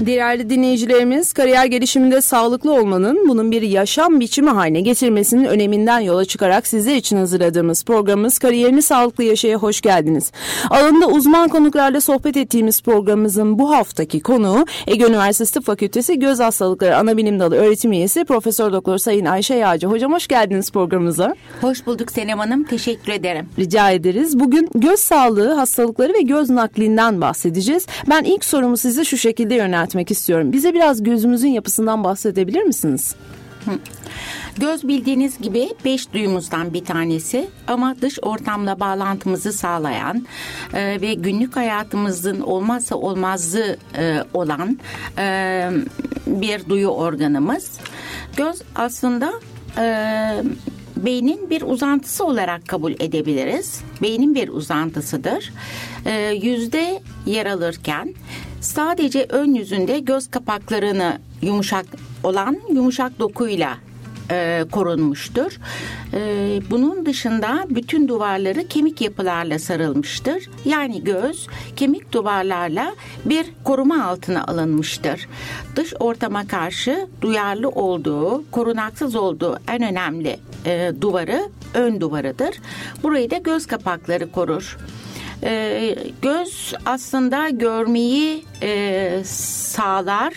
Değerli dinleyicilerimiz, kariyer gelişiminde sağlıklı olmanın bunun bir yaşam biçimi haline getirmesinin öneminden yola çıkarak sizler için hazırladığımız programımız Kariyerini Sağlıklı Yaşaya hoş geldiniz. Alanında uzman konuklarla sohbet ettiğimiz programımızın bu haftaki konuğu Ege Üniversitesi Tıp Fakültesi Göz Hastalıkları Anabilim Dalı öğretim üyesi Profesör Doktor Sayın Ayşe Yağcı. Hocam hoş geldiniz programımıza. Hoş bulduk Senem Hanım. Teşekkür ederim. Rica ederiz. Bugün göz sağlığı hastalıkları ve göz naklinden bahsedeceğiz. Ben ilk sorumu size şu şekilde yönelttim yöneltmek istiyorum. Bize biraz gözümüzün yapısından bahsedebilir misiniz? Göz bildiğiniz gibi beş duyumuzdan bir tanesi ama dış ortamla bağlantımızı sağlayan e, ve günlük hayatımızın olmazsa olmazı e, olan e, bir duyu organımız. Göz aslında e, beynin bir uzantısı olarak kabul edebiliriz. Beynin bir uzantısıdır. E, yüzde yer alırken sadece ön yüzünde göz kapaklarını yumuşak olan yumuşak dokuyla e, korunmuştur. E, bunun dışında bütün duvarları kemik yapılarla sarılmıştır. Yani göz kemik duvarlarla bir koruma altına alınmıştır. Dış ortama karşı duyarlı olduğu, korunaksız olduğu en önemli duvarı ön duvarıdır. Burayı da göz kapakları korur. E, göz aslında görmeyi e, sağlar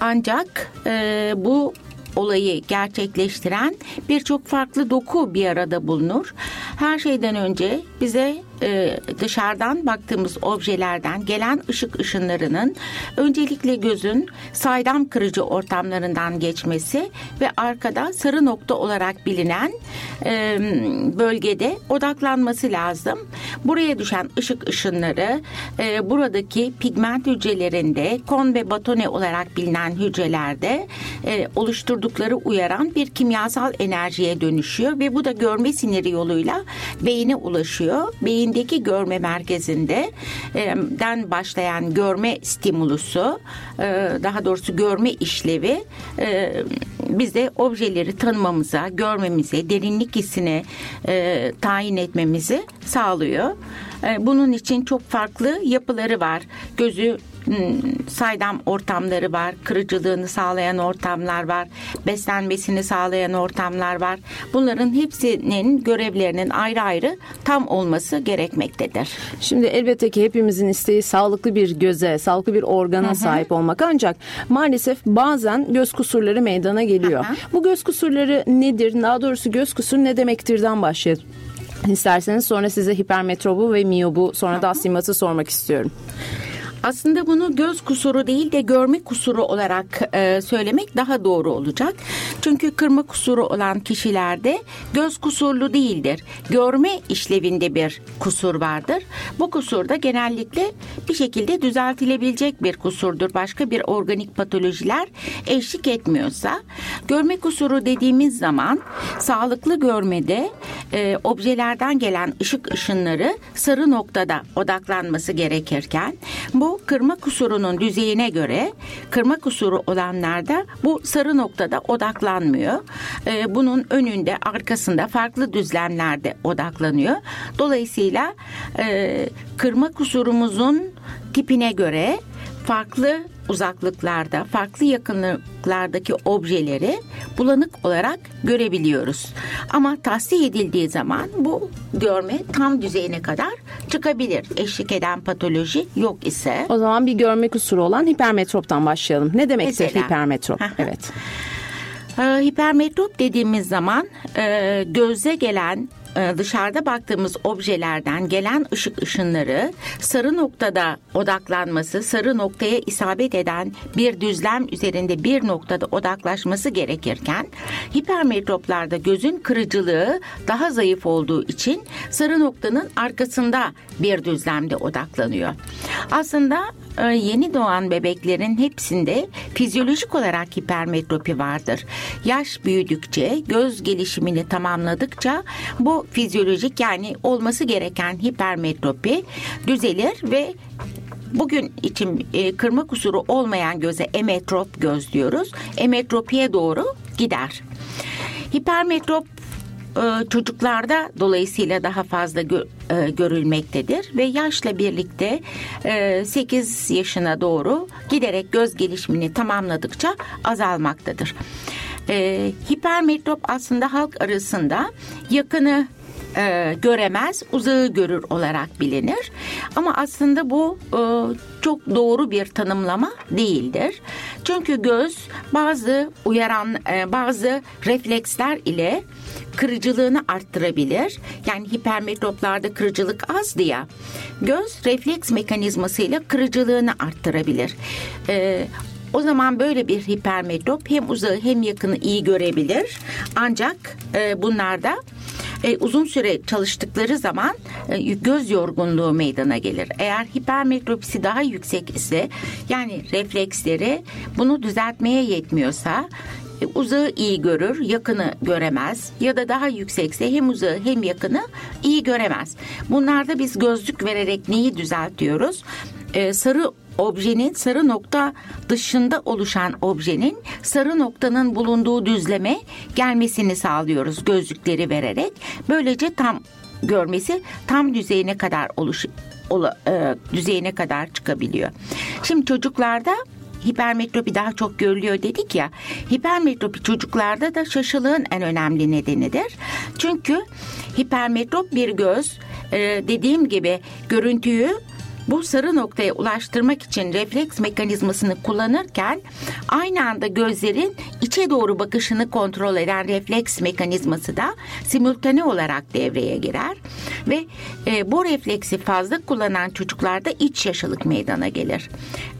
ancak e, bu olayı gerçekleştiren birçok farklı doku bir arada bulunur. Her şeyden önce bize e, dışarıdan baktığımız objelerden gelen ışık ışınlarının öncelikle gözün saydam kırıcı ortamlarından geçmesi ve arkada sarı nokta olarak bilinen e, bölgede odaklanması lazım. Buraya düşen ışık ışınları e, buradaki pigment hücrelerinde kon ve batone olarak bilinen hücrelerde e, oluşturdukları uyaran bir kimyasal enerjiye dönüşüyor ve bu da görme siniri yoluyla beyine ulaşıyor. Beyin beyindeki görme merkezinde den başlayan görme stimulusu daha doğrusu görme işlevi e, bizde objeleri tanımamıza, görmemize, derinlik hissine tayin etmemizi sağlıyor. Bunun için çok farklı yapıları var. Gözü saydam ortamları var, kırıcılığını sağlayan ortamlar var, beslenmesini sağlayan ortamlar var. Bunların hepsinin görevlerinin ayrı ayrı tam olması gerekmektedir. Şimdi elbette ki hepimizin isteği sağlıklı bir göze, sağlıklı bir organa Hı-hı. sahip olmak ancak maalesef bazen göz kusurları meydana geliyor. Hı-hı. Bu göz kusurları nedir? Daha doğrusu göz kusuru ne demektirden başlayalım. İsterseniz sonra size hipermetrobu ve miyobu sonra da astigmatı sormak istiyorum. Aslında bunu göz kusuru değil de görme kusuru olarak e, söylemek daha doğru olacak. Çünkü kırma kusuru olan kişilerde göz kusurlu değildir. Görme işlevinde bir kusur vardır. Bu kusur da genellikle bir şekilde düzeltilebilecek bir kusurdur. Başka bir organik patolojiler eşlik etmiyorsa. Görme kusuru dediğimiz zaman sağlıklı görmede e, objelerden gelen ışık ışınları sarı noktada odaklanması gerekirken bu kırma kusurunun düzeyine göre kırma kusuru olanlarda bu sarı noktada odaklanmıyor. E, bunun önünde arkasında farklı düzlemlerde odaklanıyor. Dolayısıyla e, kırma kusurumuzun tipine göre farklı uzaklıklarda, farklı yakınlıklardaki objeleri bulanık olarak görebiliyoruz. Ama tahsil edildiği zaman bu görme tam düzeyine kadar çıkabilir. Eşlik eden patoloji yok ise. O zaman bir görme kusuru olan hipermetroptan başlayalım. Ne demektir Mesela, hipermetrop? evet. Hipermetrop dediğimiz zaman e, göze gelen dışarıda baktığımız objelerden gelen ışık ışınları sarı noktada odaklanması, sarı noktaya isabet eden bir düzlem üzerinde bir noktada odaklaşması gerekirken hipermetroplarda gözün kırıcılığı daha zayıf olduğu için sarı noktanın arkasında bir düzlemde odaklanıyor. Aslında yeni doğan bebeklerin hepsinde fizyolojik olarak hipermetropi vardır. Yaş büyüdükçe, göz gelişimini tamamladıkça bu fizyolojik yani olması gereken hipermetropi düzelir ve bugün için e, kırma kusuru olmayan göze emetrop göz diyoruz. Emetropiye doğru gider. Hipermetrop e, çocuklarda dolayısıyla daha fazla e, görülmektedir ve yaşla birlikte e, 8 yaşına doğru giderek göz gelişimini tamamladıkça azalmaktadır. E, hipermetrop aslında halk arasında yakını e, göremez, uzağı görür olarak bilinir. Ama aslında bu e, çok doğru bir tanımlama değildir. Çünkü göz bazı uyaran, e, bazı refleksler ile kırıcılığını arttırabilir. Yani hipermetroplarda kırıcılık azdı ya. Göz refleks mekanizmasıyla kırıcılığını arttırabilir. E, o zaman böyle bir hipermetrop hem uzağı hem yakını iyi görebilir. Ancak e, bunlarda e, uzun süre çalıştıkları zaman e, göz yorgunluğu meydana gelir. Eğer hipermetropisi daha yüksek ise yani refleksleri bunu düzeltmeye yetmiyorsa e, uzağı iyi görür, yakını göremez ya da daha yüksekse hem uzağı hem yakını iyi göremez. Bunlarda biz gözlük vererek neyi düzeltiyoruz? Ee, sarı objenin sarı nokta dışında oluşan objenin sarı noktanın bulunduğu düzleme gelmesini sağlıyoruz gözlükleri vererek. Böylece tam görmesi tam düzeyine kadar oluş ola, e, düzeyine kadar çıkabiliyor. Şimdi çocuklarda hipermetropi daha çok görülüyor dedik ya. Hipermetropi çocuklarda da şaşılığın en önemli nedenidir. Çünkü hipermetrop bir göz e, dediğim gibi görüntüyü bu sarı noktaya ulaştırmak için refleks mekanizmasını kullanırken aynı anda gözlerin içe doğru bakışını kontrol eden refleks mekanizması da simultane olarak devreye girer ve e, bu refleksi fazla kullanan çocuklarda iç yaşılık meydana gelir.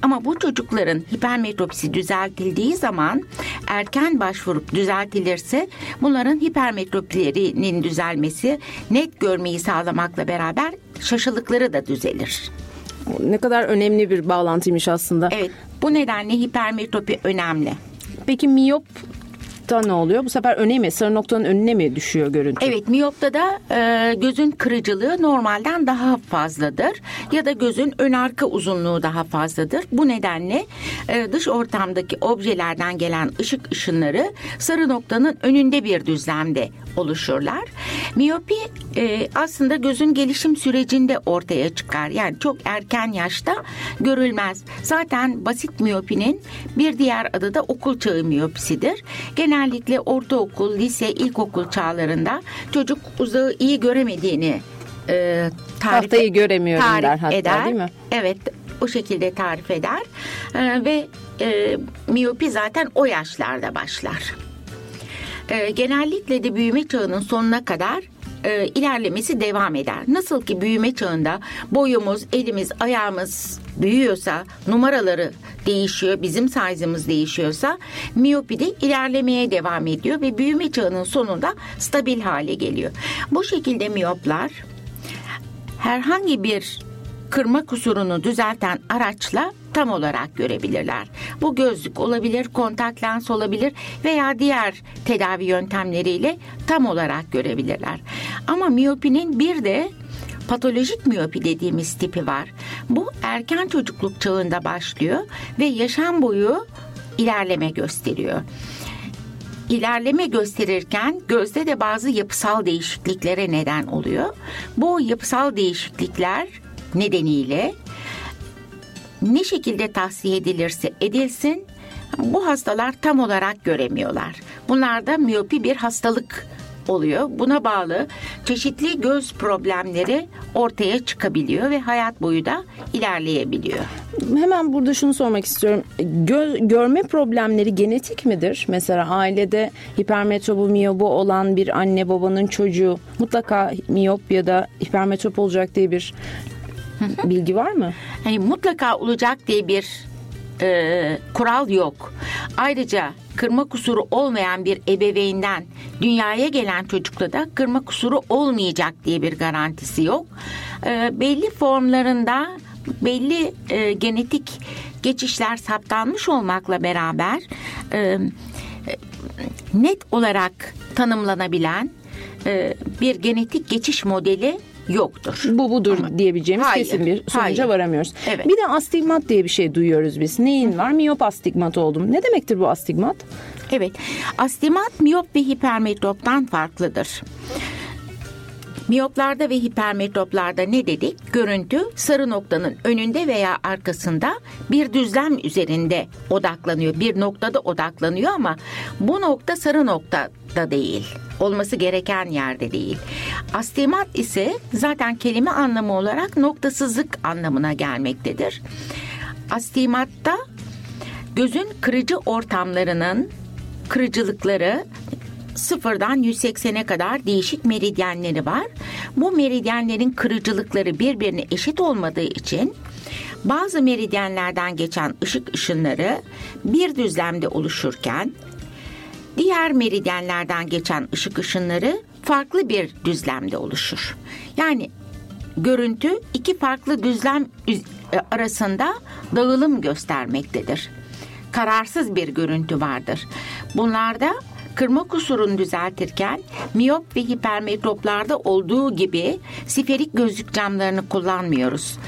Ama bu çocukların hipermetropisi düzeltildiği zaman erken başvurup düzeltilirse bunların hipermetropilerinin düzelmesi net görmeyi sağlamakla beraber şaşılıkları da düzelir. Ne kadar önemli bir bağlantıymış aslında. Evet bu nedenle hipermetropi önemli. Peki miyop da ne oluyor? Bu sefer öne mi? Sarı noktanın önüne mi düşüyor görüntü? Evet miyopta da e, gözün kırıcılığı normalden daha fazladır. Ya da gözün ön arka uzunluğu daha fazladır. Bu nedenle e, dış ortamdaki objelerden gelen ışık ışınları sarı noktanın önünde bir düzlemde oluşurlar. Miyopi e, aslında gözün gelişim sürecinde ortaya çıkar. Yani çok erken yaşta görülmez. Zaten basit miyopinin bir diğer adı da okul çağı miyopisidir. Genellikle ortaokul, lise, ilkokul çağlarında çocuk uzağı iyi göremediğini e, tarif, Tahtayı göremiyorum tarif der hatta eder. değil mi? Evet o şekilde tarif eder E, ve e, miyopi zaten o yaşlarda başlar. E, genellikle de büyüme çağının sonuna kadar e, ilerlemesi devam eder. Nasıl ki büyüme çağında boyumuz, elimiz, ayağımız büyüyorsa, numaraları değişiyor, bizim size'ımız değişiyorsa miyopi de ilerlemeye devam ediyor ve büyüme çağının sonunda stabil hale geliyor. Bu şekilde miyoplar herhangi bir kırma kusurunu düzelten araçla tam olarak görebilirler. Bu gözlük olabilir, kontak lens olabilir veya diğer tedavi yöntemleriyle tam olarak görebilirler. Ama miyopinin bir de patolojik miyopi dediğimiz tipi var. Bu erken çocukluk çağında başlıyor ve yaşam boyu ilerleme gösteriyor ilerleme gösterirken gözde de bazı yapısal değişikliklere neden oluyor. Bu yapısal değişiklikler nedeniyle ne şekilde tahsiye edilirse edilsin bu hastalar tam olarak göremiyorlar. Bunlarda miyopi bir hastalık oluyor. Buna bağlı çeşitli göz problemleri ortaya çıkabiliyor ve hayat boyu da ilerleyebiliyor. Hemen burada şunu sormak istiyorum. Gö- görme problemleri genetik midir? Mesela ailede hipermetrobu, miyobu olan bir anne babanın çocuğu mutlaka miyop ya da hipermetrop olacak diye bir bilgi var mı? Hani mutlaka olacak diye bir e, kural yok. Ayrıca kırma kusuru olmayan bir ebeveynden dünyaya gelen çocukta da kırma kusuru olmayacak diye bir garantisi yok. E, belli formlarında belli e, genetik geçişler saptanmış olmakla beraber e, net olarak tanımlanabilen e, bir genetik geçiş modeli yoktur. Bu budur Ama, diyebileceğimiz hayır, kesin bir sonuca hayır. varamıyoruz. Evet. Bir de astigmat diye bir şey duyuyoruz biz. Neyin var? Miyop astigmat oldum. Ne demektir bu astigmat? Evet. Astigmat miyop ve hipermetroptan farklıdır. Miyoplarda ve hipermetroplarda ne dedik? Görüntü sarı noktanın önünde veya arkasında bir düzlem üzerinde odaklanıyor. Bir noktada odaklanıyor ama bu nokta sarı noktada değil. Olması gereken yerde değil. Astigmat ise zaten kelime anlamı olarak noktasızlık anlamına gelmektedir. Astigmatta gözün kırıcı ortamlarının kırıcılıkları sıfırdan 180'e kadar değişik meridyenleri var. Bu meridyenlerin kırıcılıkları birbirine eşit olmadığı için bazı meridyenlerden geçen ışık ışınları bir düzlemde oluşurken diğer meridyenlerden geçen ışık ışınları farklı bir düzlemde oluşur. Yani görüntü iki farklı düzlem e, arasında dağılım göstermektedir. Kararsız bir görüntü vardır. Bunlarda kırma kusurunu düzeltirken miyop ve hipermetroplarda olduğu gibi siferik gözlük camlarını kullanmıyoruz.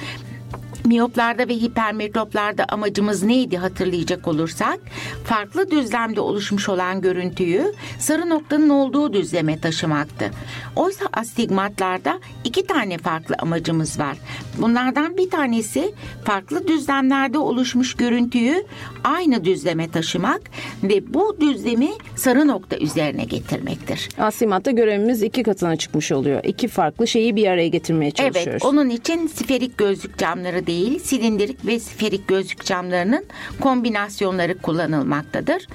Miyoplarda ve hipermetroplarda amacımız neydi hatırlayacak olursak farklı düzlemde oluşmuş olan görüntüyü sarı noktanın olduğu düzleme taşımaktı. Oysa astigmatlarda iki tane farklı amacımız var. Bunlardan bir tanesi farklı düzlemlerde oluşmuş görüntüyü aynı düzleme taşımak ve bu düzlemi sarı nokta üzerine getirmektir. Astigmatta görevimiz iki katına çıkmış oluyor. İki farklı şeyi bir araya getirmeye çalışıyoruz. Evet, onun için siferik gözlük camları değil değil, silindirik ve sferik gözlük camlarının kombinasyonları kullanılmaktadır.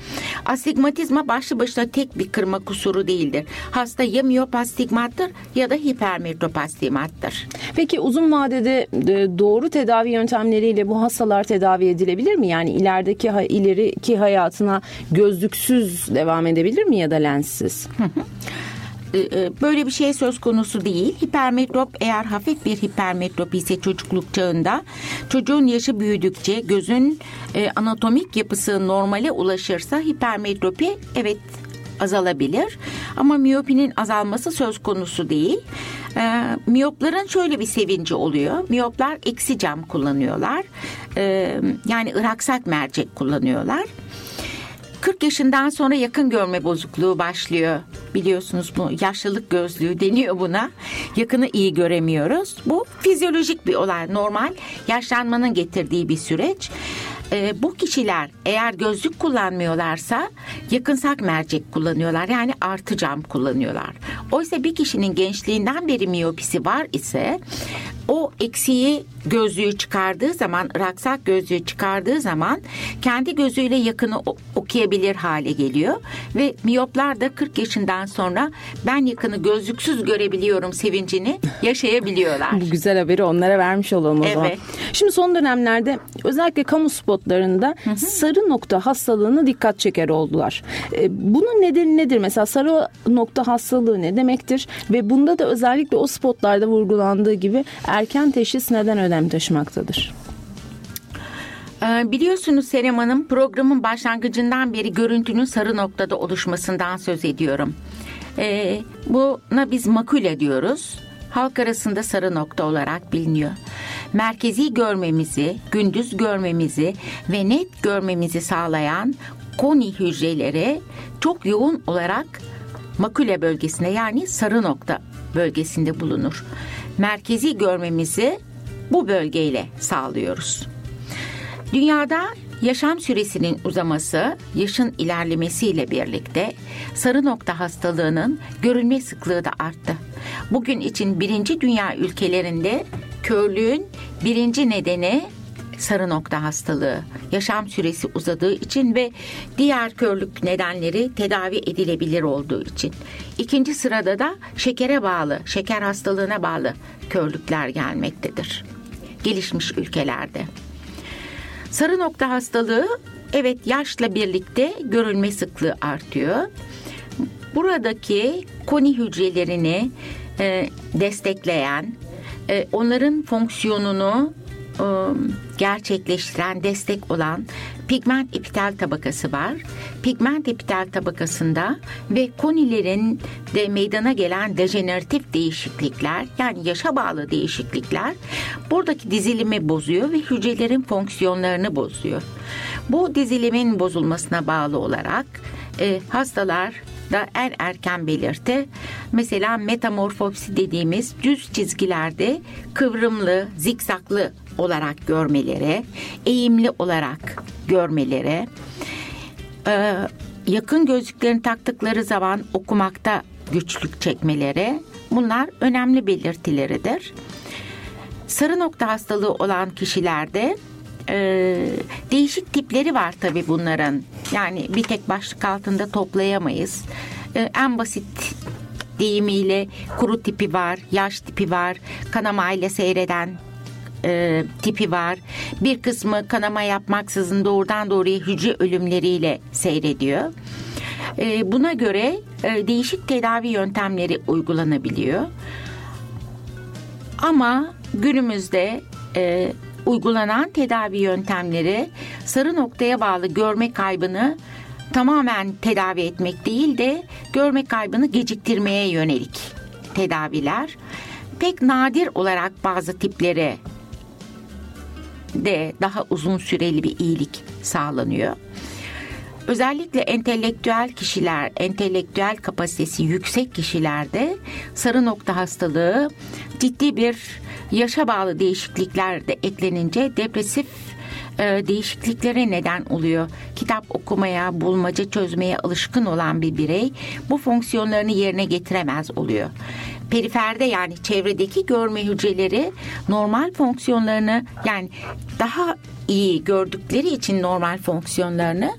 Astigmatizma başlı başına tek bir kırma kusuru değildir. Hasta ya miyop astigmattır ya da hipermetrop astigmattır. Peki uzun vadede e, doğru tedavi yöntemleriyle bu hastalar tedavi edilebilir mi? Yani ilerideki ileriki hayatına gözlüksüz devam edebilir mi ya da lenssiz? E, e, böyle bir şey söz konusu değil. Hipermetrop eğer hafif bir hipermetrop ise çocukluk çağında çocuğun yaşı büyüdükçe gözün e, anatomik yapısı normale ulaşırsa hipermetropi evet azalabilir. Ama miyopinin azalması söz konusu değil. E, miyopların şöyle bir sevinci oluyor. Miyoplar eksi cam kullanıyorlar. E, yani ıraksak mercek kullanıyorlar. 40 yaşından sonra yakın görme bozukluğu başlıyor. Biliyorsunuz bu yaşlılık gözlüğü deniyor buna. Yakını iyi göremiyoruz. Bu fizyolojik bir olay. Normal yaşlanmanın getirdiği bir süreç. Ee, bu kişiler eğer gözlük kullanmıyorlarsa yakınsak mercek kullanıyorlar. Yani artı cam kullanıyorlar. Oysa bir kişinin gençliğinden beri miyopisi var ise o eksiği gözlüğü çıkardığı zaman, raksak gözlüğü çıkardığı zaman kendi gözüyle yakını okuyabilir hale geliyor. Ve miyoplar da 40 yaşından sonra ben yakını gözlüksüz görebiliyorum sevincini yaşayabiliyorlar. Bu güzel haberi onlara vermiş olalım o evet. zaman. Şimdi son dönemlerde özellikle kamu spotlarında hı hı. sarı nokta hastalığını dikkat çeker oldular. E, bunun nedeni nedir? Mesela sarı nokta hastalığı ne demektir? Ve bunda da özellikle o spotlarda vurgulandığı gibi erken teşhis neden önem taşımaktadır? Ee, biliyorsunuz Serem Hanım programın başlangıcından beri görüntünün sarı noktada oluşmasından söz ediyorum. Ee, buna biz makule diyoruz. Halk arasında sarı nokta olarak biliniyor. Merkezi görmemizi, gündüz görmemizi ve net görmemizi sağlayan koni hücreleri çok yoğun olarak makule bölgesinde yani sarı nokta bölgesinde bulunur. Merkezi görmemizi bu bölgeyle sağlıyoruz. Dünyada yaşam süresinin uzaması, yaşın ilerlemesiyle birlikte sarı nokta hastalığının görülme sıklığı da arttı. Bugün için birinci dünya ülkelerinde körlüğün birinci nedeni sarı nokta hastalığı, yaşam süresi uzadığı için ve diğer körlük nedenleri tedavi edilebilir olduğu için. İkinci sırada da şekere bağlı, şeker hastalığına bağlı körlükler gelmektedir. Gelişmiş ülkelerde. Sarı nokta hastalığı evet yaşla birlikte görülme sıklığı artıyor. Buradaki koni hücrelerini e, destekleyen, e, onların fonksiyonunu gerçekleştiren, destek olan pigment epitel tabakası var. Pigment epitel tabakasında ve konilerin de meydana gelen dejeneratif değişiklikler yani yaşa bağlı değişiklikler buradaki dizilimi bozuyor ve hücrelerin fonksiyonlarını bozuyor. Bu dizilimin bozulmasına bağlı olarak e, hastalar da en erken belirti mesela metamorfosi dediğimiz düz çizgilerde kıvrımlı, zikzaklı olarak görmeleri, eğimli olarak görmeleri, e, yakın gözlüklerini taktıkları zaman okumakta güçlük çekmeleri bunlar önemli belirtileridir. Sarı nokta hastalığı olan kişilerde e, değişik tipleri var tabii bunların. Yani bir tek başlık altında toplayamayız. E, en basit deyimiyle kuru tipi var, yaş tipi var, kanamayla seyreden e, tipi var. Bir kısmı kanama yapmaksızın doğrudan doğruya hücre ölümleriyle seyrediyor. E, buna göre e, değişik tedavi yöntemleri uygulanabiliyor. Ama günümüzde e, uygulanan tedavi yöntemleri sarı noktaya bağlı görme kaybını tamamen tedavi etmek değil de görme kaybını geciktirmeye yönelik tedaviler. Pek nadir olarak bazı tiplere de daha uzun süreli bir iyilik sağlanıyor. Özellikle entelektüel kişiler, entelektüel kapasitesi yüksek kişilerde sarı nokta hastalığı ciddi bir yaşa bağlı değişiklikler de eklenince depresif e, değişikliklere neden oluyor. Kitap okumaya, bulmaca çözmeye alışkın olan bir birey bu fonksiyonlarını yerine getiremez oluyor. Periferde yani çevredeki görme hücreleri normal fonksiyonlarını yani daha iyi gördükleri için normal fonksiyonlarını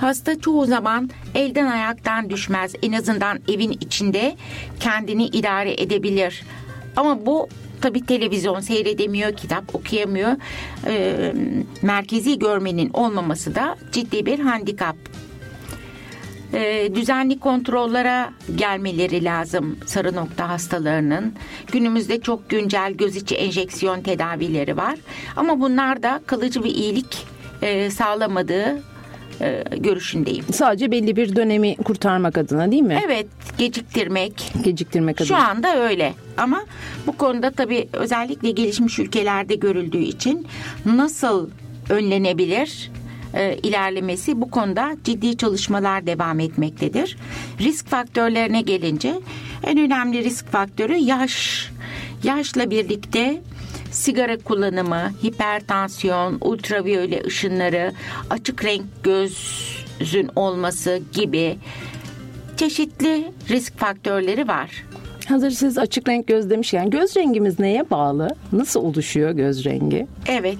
hasta çoğu zaman elden ayaktan düşmez. En azından evin içinde kendini idare edebilir. Ama bu tabi televizyon seyredemiyor, kitap okuyamıyor. E, merkezi görmenin olmaması da ciddi bir handikap. E, düzenli kontrollere gelmeleri lazım sarı nokta hastalarının. Günümüzde çok güncel göz içi enjeksiyon tedavileri var. Ama bunlar da kalıcı bir iyilik e, sağlamadığı e, görüşündeyim. Sadece belli bir dönemi kurtarmak adına değil mi? Evet, geciktirmek. Geciktirmek adına. Şu anda öyle. Ama bu konuda tabii özellikle gelişmiş ülkelerde görüldüğü için nasıl önlenebilir? E, ilerlemesi bu konuda ciddi çalışmalar devam etmektedir. Risk faktörlerine gelince en önemli risk faktörü yaş. Yaşla birlikte sigara kullanımı, hipertansiyon, ultraviyole ışınları, açık renk gözün olması gibi çeşitli risk faktörleri var. Hazır siz açık renk göz demişken göz rengimiz neye bağlı? Nasıl oluşuyor göz rengi? Evet.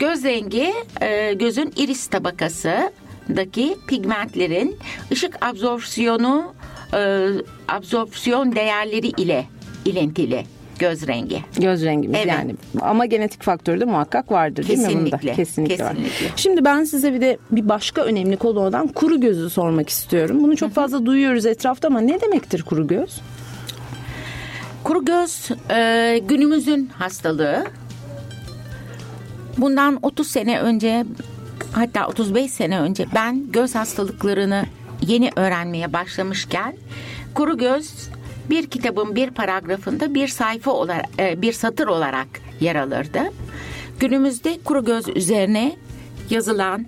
Göz rengi e, gözün iris tabakasındaki pigmentlerin ışık absorpsiyonu e, absorpsiyon değerleri ile ilintili göz rengi. Göz rengimiz evet. yani. Ama genetik faktörü de muhakkak vardır Kesinlikle. değil mi bunda? Kesinlikle. Kesinlikle. Var. Şimdi ben size bir de bir başka önemli konu olan kuru gözü sormak istiyorum. Bunu çok fazla duyuyoruz etrafta ama ne demektir kuru göz? Kuru göz e, günümüzün hastalığı. Bundan 30 sene önce hatta 35 sene önce ben göz hastalıklarını yeni öğrenmeye başlamışken kuru göz bir kitabın bir paragrafında bir sayfa olarak e, bir satır olarak yer alırdı. Günümüzde kuru göz üzerine yazılan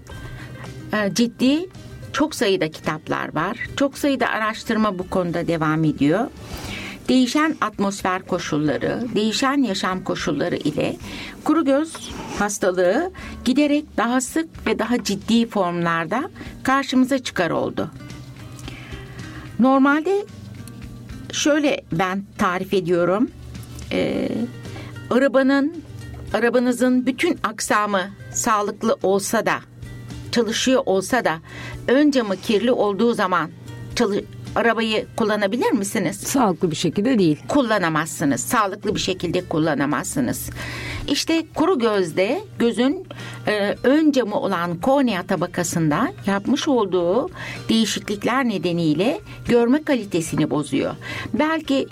e, ciddi çok sayıda kitaplar var. Çok sayıda araştırma bu konuda devam ediyor. Değişen atmosfer koşulları, değişen yaşam koşulları ile kuru göz hastalığı giderek daha sık ve daha ciddi formlarda karşımıza çıkar oldu. Normalde şöyle ben tarif ediyorum. Ee, arabanın arabanızın bütün aksamı sağlıklı olsa da çalışıyor olsa da ön camı kirli olduğu zaman çalı, arabayı kullanabilir misiniz? Sağlıklı bir şekilde değil. Kullanamazsınız. Sağlıklı bir şekilde kullanamazsınız. İşte kuru gözde gözün e, ön camı olan kornea tabakasında yapmış olduğu değişiklikler nedeniyle görme kalitesini bozuyor. Belki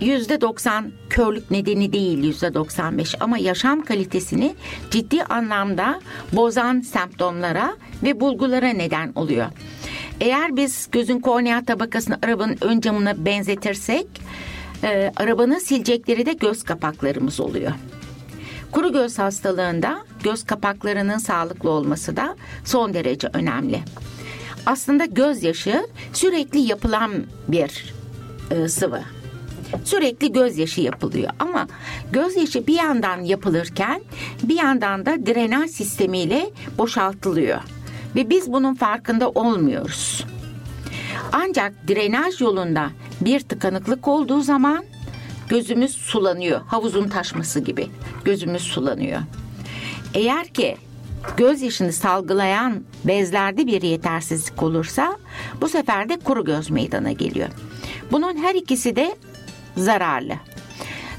yüzde 90 körlük nedeni değil yüzde 95 ama yaşam kalitesini ciddi anlamda bozan semptomlara ve bulgulara neden oluyor. Eğer biz gözün kornea tabakasını arabanın ön camına benzetirsek e, arabanın silecekleri de göz kapaklarımız oluyor. Kuru göz hastalığında göz kapaklarının sağlıklı olması da son derece önemli. Aslında gözyaşı sürekli yapılan bir e, sıvı. Sürekli gözyaşı yapılıyor ama gözyaşı bir yandan yapılırken bir yandan da drenaj sistemiyle boşaltılıyor ve biz bunun farkında olmuyoruz. Ancak drenaj yolunda bir tıkanıklık olduğu zaman gözümüz sulanıyor. Havuzun taşması gibi gözümüz sulanıyor. Eğer ki gözyaşını salgılayan bezlerde bir yetersizlik olursa bu sefer de kuru göz meydana geliyor. Bunun her ikisi de zararlı.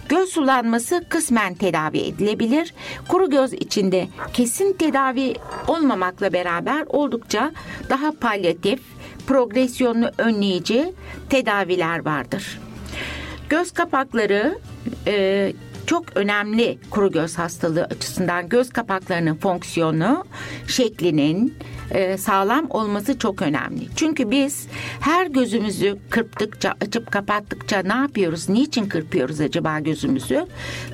Göz sulanması kısmen tedavi edilebilir. Kuru göz içinde kesin tedavi olmamakla beraber oldukça daha palyatif, progresyonunu önleyici tedaviler vardır. Göz kapakları e, çok önemli kuru göz hastalığı açısından göz kapaklarının fonksiyonu, şeklinin e, sağlam olması çok önemli. Çünkü biz her gözümüzü kırptıkça, açıp kapattıkça ne yapıyoruz? Niçin kırpıyoruz acaba gözümüzü?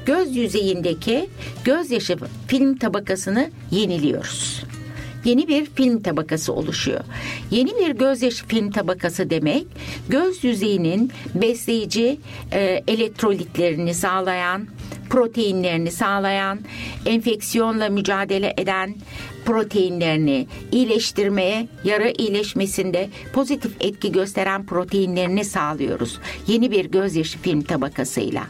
Göz yüzeyindeki gözyaşı film tabakasını yeniliyoruz yeni bir film tabakası oluşuyor. Yeni bir gözyaşı film tabakası demek göz yüzeyinin besleyici e, elektrolitlerini sağlayan, proteinlerini sağlayan, enfeksiyonla mücadele eden proteinlerini iyileştirmeye, yara iyileşmesinde pozitif etki gösteren proteinlerini sağlıyoruz. Yeni bir gözyaşı film tabakasıyla.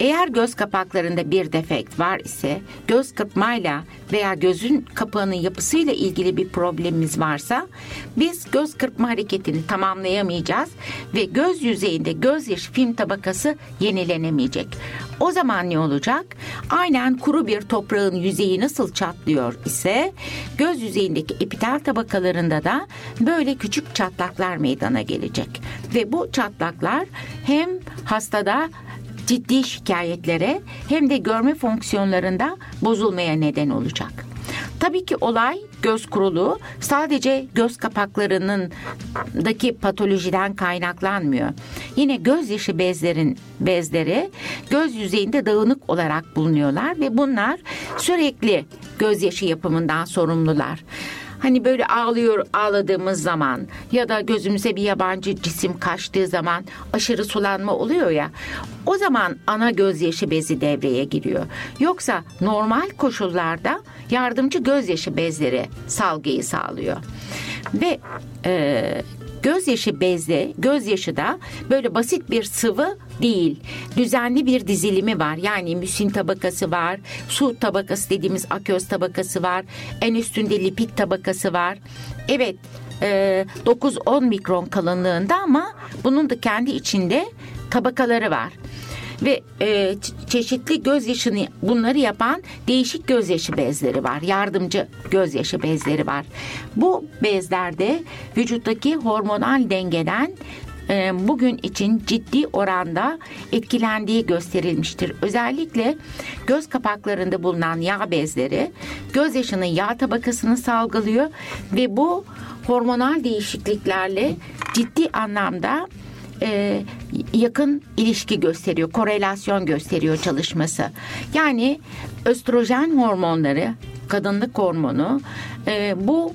Eğer göz kapaklarında bir defekt var ise göz kırpmayla veya gözün kapağının yapısıyla ilgili bir problemimiz varsa biz göz kırpma hareketini tamamlayamayacağız ve göz yüzeyinde gözyaşı film tabakası yenilenemeyecek. O zaman ne olacak? Aynen kuru bir toprağın yüzeyi nasıl çatlıyor ise göz yüzeyindeki epitel tabakalarında da böyle küçük çatlaklar meydana gelecek. Ve bu çatlaklar hem hastada ciddi şikayetlere hem de görme fonksiyonlarında bozulmaya neden olacak. Tabii ki olay göz kuruluğu sadece göz kapaklarının daki patolojiden kaynaklanmıyor. Yine gözyaşı bezlerin bezleri göz yüzeyinde dağınık olarak bulunuyorlar ve bunlar sürekli gözyaşı yapımından sorumlular. Hani böyle ağlıyor ağladığımız zaman ya da gözümüze bir yabancı cisim kaçtığı zaman aşırı sulanma oluyor ya. O zaman ana gözyaşı bezi devreye giriyor. Yoksa normal koşullarda yardımcı gözyaşı bezleri salgıyı sağlıyor. Ve e, gözyaşı bezde, gözyaşı da böyle basit bir sıvı değil. Düzenli bir dizilimi var. Yani müsin tabakası var, su tabakası dediğimiz aköz tabakası var, en üstünde lipid tabakası var. Evet, 9-10 e, mikron kalınlığında ama bunun da kendi içinde tabakaları var ve e, çeşitli gözyaşını bunları yapan değişik gözyaşı bezleri var. Yardımcı gözyaşı bezleri var. Bu bezlerde vücuttaki hormonal dengeden e, bugün için ciddi oranda etkilendiği gösterilmiştir. Özellikle göz kapaklarında bulunan yağ bezleri gözyaşının yağ tabakasını salgılıyor ve bu hormonal değişikliklerle ciddi anlamda e, yakın ilişki gösteriyor, korelasyon gösteriyor çalışması. Yani östrojen hormonları, kadınlık hormonu e, bu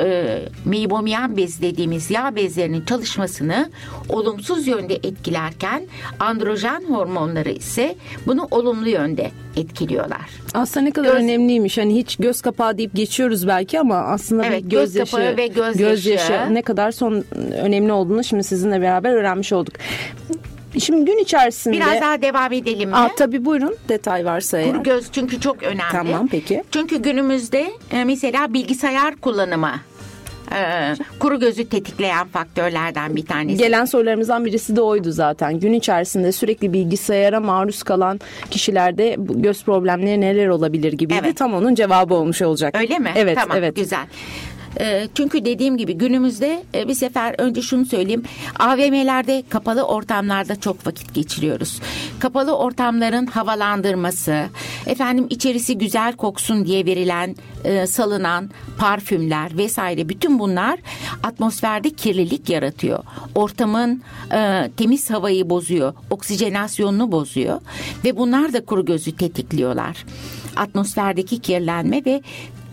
e, meibomian bez dediğimiz yağ bezlerinin çalışmasını olumsuz yönde etkilerken androjen hormonları ise bunu olumlu yönde etkiliyorlar. Aslında ne kadar göz, önemliymiş. Hani hiç göz kapağı deyip geçiyoruz belki ama aslında evet, bir göz, göz yaşı, ve göz, göz yaşı. yaşı ne kadar son önemli olduğunu şimdi sizinle beraber öğrenmiş olduk. Şimdi gün içerisinde... Biraz daha devam edelim mi? Aa, tabii buyurun detay varsa eğer. Kuru göz çünkü çok önemli. Tamam peki. Çünkü günümüzde e, mesela bilgisayar kullanımı e, kuru gözü tetikleyen faktörlerden bir tanesi. Gelen sorularımızdan birisi de oydu zaten. Gün içerisinde sürekli bilgisayara maruz kalan kişilerde göz problemleri neler olabilir gibiydi. Evet. Tam onun cevabı olmuş olacak. Öyle mi? Evet, tamam, evet. Güzel. E, çünkü dediğim gibi günümüzde e, bir sefer önce şunu söyleyeyim. AVM'lerde kapalı ortamlarda çok vakit geçiriyoruz. Kapalı ortamların havalandırması, efendim içerisi güzel koksun diye verilen e, salınan parfümler vesaire bütün bunlar atmosferde kirlilik yaratıyor. Ortamın e, temiz havayı bozuyor, oksijenasyonunu bozuyor ve bunlar da kuru gözü tetikliyorlar. Atmosferdeki kirlenme ve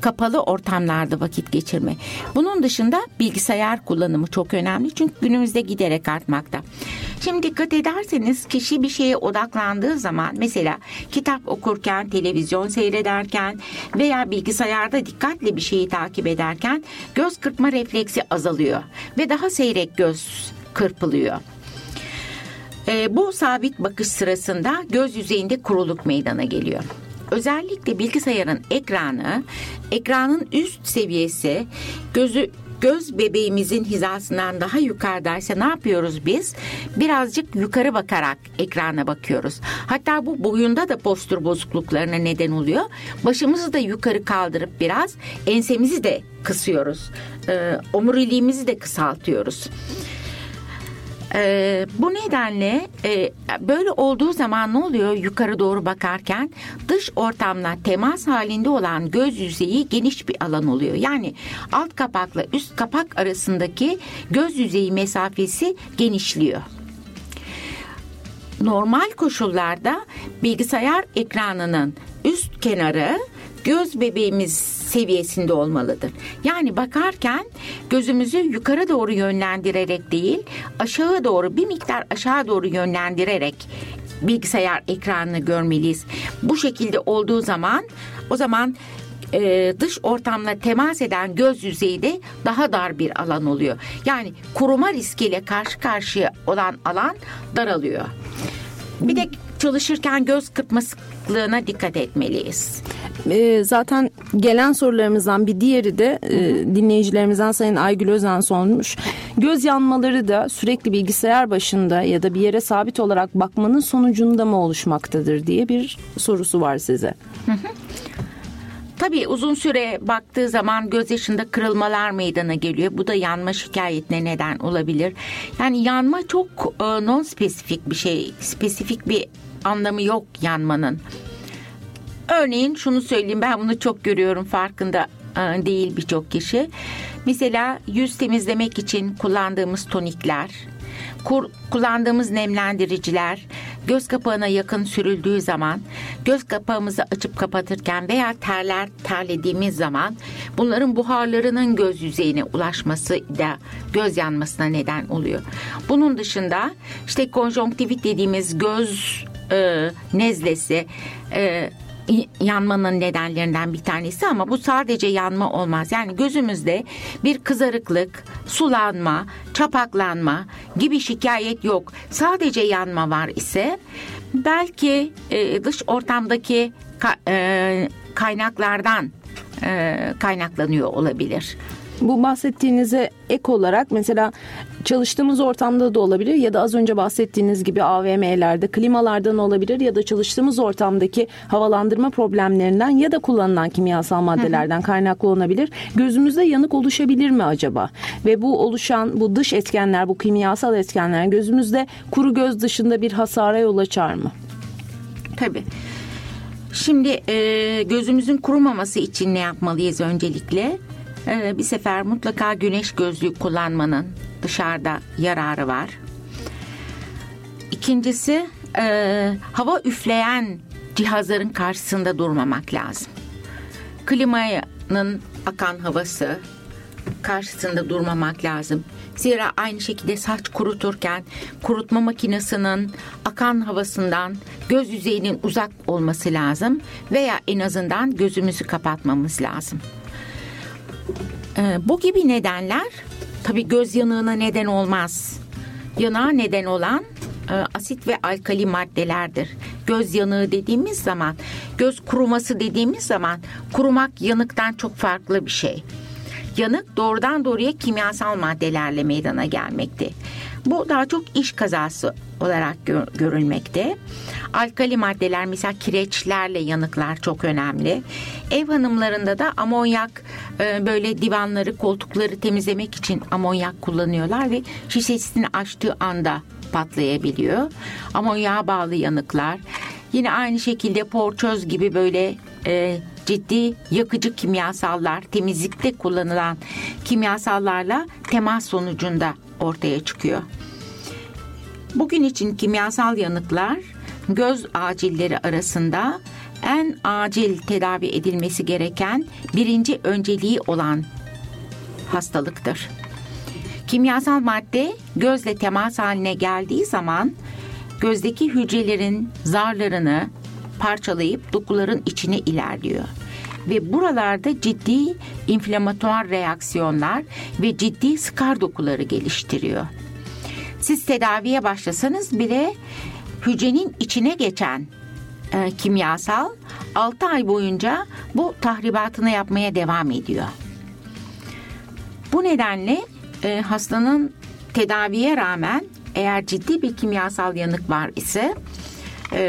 kapalı ortamlarda vakit geçirme. Bunun dışında bilgisayar kullanımı çok önemli çünkü günümüzde giderek artmakta. Şimdi dikkat ederseniz kişi bir şeye odaklandığı zaman mesela kitap okurken, televizyon seyrederken veya bilgisayarda dikkatli bir şeyi takip ederken göz kırpma refleksi azalıyor ve daha seyrek göz kırpılıyor. E, bu sabit bakış sırasında göz yüzeyinde kuruluk meydana geliyor. Özellikle bilgisayarın ekranı, ekranın üst seviyesi gözü göz bebeğimizin hizasından daha yukarıdaysa ne yapıyoruz biz? Birazcık yukarı bakarak ekrana bakıyoruz. Hatta bu boyunda da postür bozukluklarına neden oluyor. Başımızı da yukarı kaldırıp biraz ensemizi de kısıyoruz. Ee, omuriliğimizi de kısaltıyoruz. Ee, bu nedenle e, böyle olduğu zaman ne oluyor yukarı doğru bakarken dış ortamla temas halinde olan göz yüzeyi geniş bir alan oluyor. Yani alt kapakla üst kapak arasındaki göz yüzeyi mesafesi genişliyor. Normal koşullarda bilgisayar ekranının üst kenarı göz bebeğimiz seviyesinde olmalıdır. Yani bakarken gözümüzü yukarı doğru yönlendirerek değil, aşağı doğru bir miktar aşağı doğru yönlendirerek bilgisayar ekranını görmeliyiz. Bu şekilde olduğu zaman o zaman e, dış ortamla temas eden göz yüzeyi de daha dar bir alan oluyor. Yani kuruma riskiyle karşı karşıya olan alan daralıyor. Bir de çalışırken göz kırpma sıklığına dikkat etmeliyiz. E, zaten gelen sorularımızdan bir diğeri de e, dinleyicilerimizden Sayın Aygül Özen sormuş. Göz yanmaları da sürekli bilgisayar başında ya da bir yere sabit olarak bakmanın sonucunda mı oluşmaktadır diye bir sorusu var size. Tabii uzun süre baktığı zaman göz yaşında kırılmalar meydana geliyor. Bu da yanma şikayetine neden olabilir. Yani yanma çok e, non spesifik bir şey. Spesifik bir anlamı yok yanmanın. Örneğin şunu söyleyeyim ben bunu çok görüyorum farkında e, değil birçok kişi. Mesela yüz temizlemek için kullandığımız tonikler, kur, kullandığımız nemlendiriciler göz kapağına yakın sürüldüğü zaman göz kapağımızı açıp kapatırken veya terler terlediğimiz zaman bunların buharlarının göz yüzeyine ulaşması da göz yanmasına neden oluyor. Bunun dışında işte konjonktivit dediğimiz göz e, nezlesi e, yanmanın nedenlerinden bir tanesi ama bu sadece yanma olmaz. Yani gözümüzde bir kızarıklık, sulanma, çapaklanma gibi şikayet yok. Sadece yanma var ise belki e, dış ortamdaki ka, e, kaynaklardan e, kaynaklanıyor olabilir. Bu bahsettiğinize ek olarak mesela çalıştığımız ortamda da olabilir ya da az önce bahsettiğiniz gibi AVM'lerde, klimalardan olabilir ya da çalıştığımız ortamdaki havalandırma problemlerinden ya da kullanılan kimyasal maddelerden kaynaklı olabilir. Gözümüzde yanık oluşabilir mi acaba? Ve bu oluşan bu dış etkenler, bu kimyasal etkenler gözümüzde kuru göz dışında bir hasara yol açar mı? Tabii. Şimdi e, gözümüzün kurumaması için ne yapmalıyız öncelikle? E, bir sefer mutlaka güneş gözlüğü kullanmanın dışarıda yararı var. İkincisi e, hava üfleyen cihazların karşısında durmamak lazım. Klimanın akan havası karşısında durmamak lazım. Zira aynı şekilde saç kuruturken kurutma makinesinin akan havasından göz yüzeyinin uzak olması lazım veya en azından gözümüzü kapatmamız lazım. Ee, bu gibi nedenler tabii göz yanığına neden olmaz. Yanağa neden olan e, asit ve alkali maddelerdir. Göz yanığı dediğimiz zaman, göz kuruması dediğimiz zaman kurumak yanıktan çok farklı bir şey. Yanık doğrudan doğruya kimyasal maddelerle meydana gelmekte. Bu daha çok iş kazası olarak gö- görülmekte. Alkali maddeler mesela kireçlerle yanıklar çok önemli. Ev hanımlarında da amonyak e, böyle divanları, koltukları temizlemek için amonyak kullanıyorlar ve şişesini açtığı anda patlayabiliyor. Amonyağa bağlı yanıklar. Yine aynı şekilde porçöz gibi böyle e, ciddi yakıcı kimyasallar, temizlikte kullanılan kimyasallarla temas sonucunda ortaya çıkıyor. Bugün için kimyasal yanıklar göz acilleri arasında en acil tedavi edilmesi gereken birinci önceliği olan hastalıktır. Kimyasal madde gözle temas haline geldiği zaman gözdeki hücrelerin zarlarını parçalayıp dokuların içine ilerliyor. Ve buralarda ciddi inflamatuar reaksiyonlar ve ciddi skar dokuları geliştiriyor. Siz tedaviye başlasanız bile hücrenin içine geçen e, kimyasal 6 ay boyunca bu tahribatını yapmaya devam ediyor. Bu nedenle e, hastanın tedaviye rağmen eğer ciddi bir kimyasal yanık var ise e,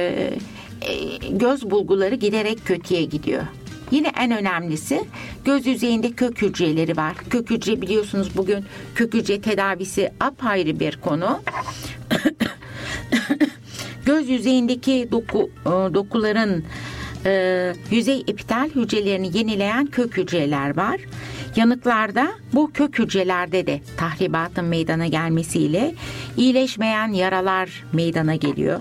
e, göz bulguları giderek kötüye gidiyor. Yine en önemlisi göz yüzeyinde kök hücreleri var. Kök hücre biliyorsunuz bugün kök hücre tedavisi apayrı bir konu. göz yüzeyindeki doku, e, dokuların e, yüzey epitel hücrelerini yenileyen kök hücreler var. Yanıklarda bu kök hücrelerde de tahribatın meydana gelmesiyle iyileşmeyen yaralar meydana geliyor.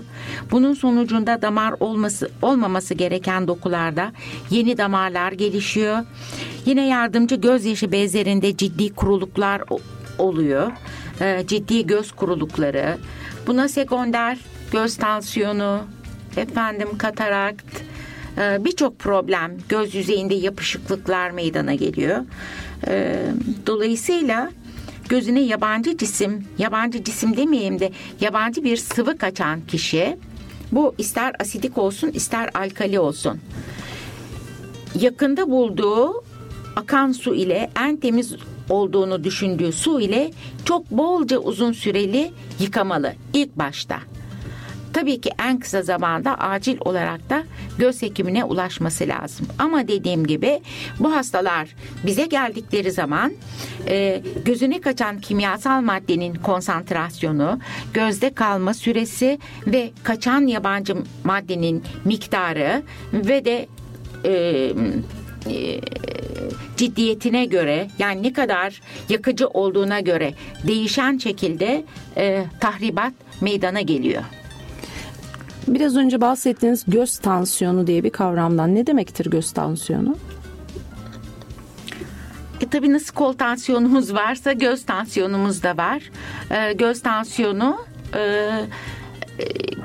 Bunun sonucunda damar olması olmaması gereken dokularda yeni damarlar gelişiyor. Yine yardımcı gözyaşı bezlerinde ciddi kuruluklar oluyor. Ee, ciddi göz kurulukları. Buna sekonder göz tansiyonu, efendim katarakt, birçok problem göz yüzeyinde yapışıklıklar meydana geliyor. E, dolayısıyla gözüne yabancı cisim, yabancı cisim demeyeyim de yabancı bir sıvı kaçan kişi bu ister asidik olsun ister alkali olsun. Yakında bulduğu akan su ile en temiz olduğunu düşündüğü su ile çok bolca uzun süreli yıkamalı ilk başta. Tabii ki en kısa zamanda acil olarak da göz hekimine ulaşması lazım. Ama dediğim gibi bu hastalar bize geldikleri zaman e, gözüne kaçan kimyasal maddenin konsantrasyonu, gözde kalma süresi ve kaçan yabancı maddenin miktarı ve de e, e, ciddiyetine göre yani ne kadar yakıcı olduğuna göre değişen şekilde e, tahribat meydana geliyor. Biraz önce bahsettiğiniz göz tansiyonu diye bir kavramdan ne demektir göz tansiyonu? E tabii nasıl kol tansiyonumuz varsa göz tansiyonumuz da var. E, göz tansiyonu e,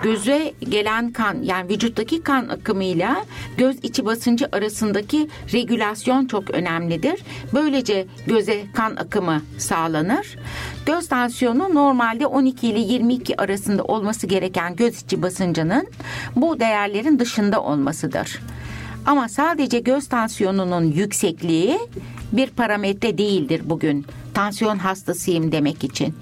göze gelen kan yani vücuttaki kan akımıyla göz içi basıncı arasındaki regülasyon çok önemlidir. Böylece göze kan akımı sağlanır. Göz tansiyonu normalde 12 ile 22 arasında olması gereken göz içi basıncının bu değerlerin dışında olmasıdır. Ama sadece göz tansiyonunun yüksekliği bir parametre değildir bugün. Tansiyon hastasıyım demek için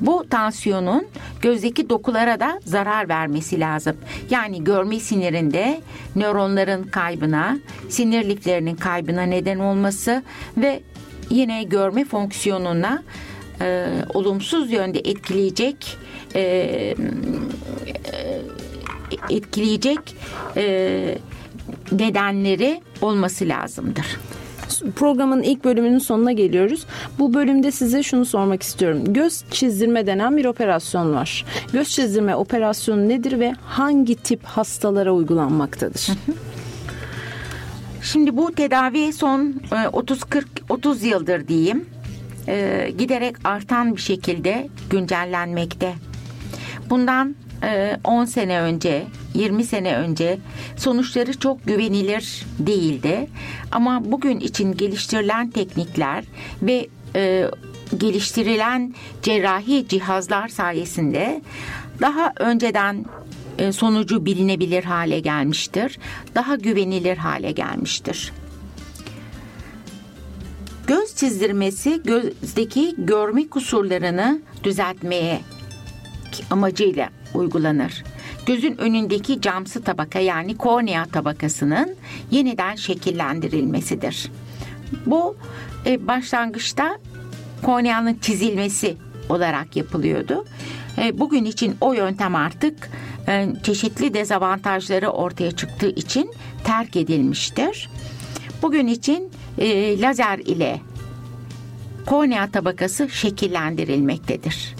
bu tansiyonun gözdeki dokulara da zarar vermesi lazım. Yani görme sinirinde nöronların kaybına, sinir liflerinin kaybına neden olması ve yine görme fonksiyonuna e, olumsuz yönde etkileyecek e, e etkileyecek e, nedenleri olması lazımdır programın ilk bölümünün sonuna geliyoruz. Bu bölümde size şunu sormak istiyorum. Göz çizdirme denen bir operasyon var. Göz çizdirme operasyonu nedir ve hangi tip hastalara uygulanmaktadır? Şimdi bu tedavi son 30-40 e, 30 yıldır diyeyim e, giderek artan bir şekilde güncellenmekte. Bundan 10 e, sene önce 20 sene önce sonuçları çok güvenilir değildi. Ama bugün için geliştirilen teknikler ve e, geliştirilen cerrahi cihazlar sayesinde daha önceden e, sonucu bilinebilir hale gelmiştir. Daha güvenilir hale gelmiştir. Göz çizdirmesi gözdeki görme kusurlarını düzeltmeye amacıyla uygulanır. Gözün önündeki camsı tabaka yani kornea tabakasının yeniden şekillendirilmesidir. Bu e, başlangıçta korneanın çizilmesi olarak yapılıyordu. E, bugün için o yöntem artık e, çeşitli dezavantajları ortaya çıktığı için terk edilmiştir. Bugün için e, lazer ile kornea tabakası şekillendirilmektedir.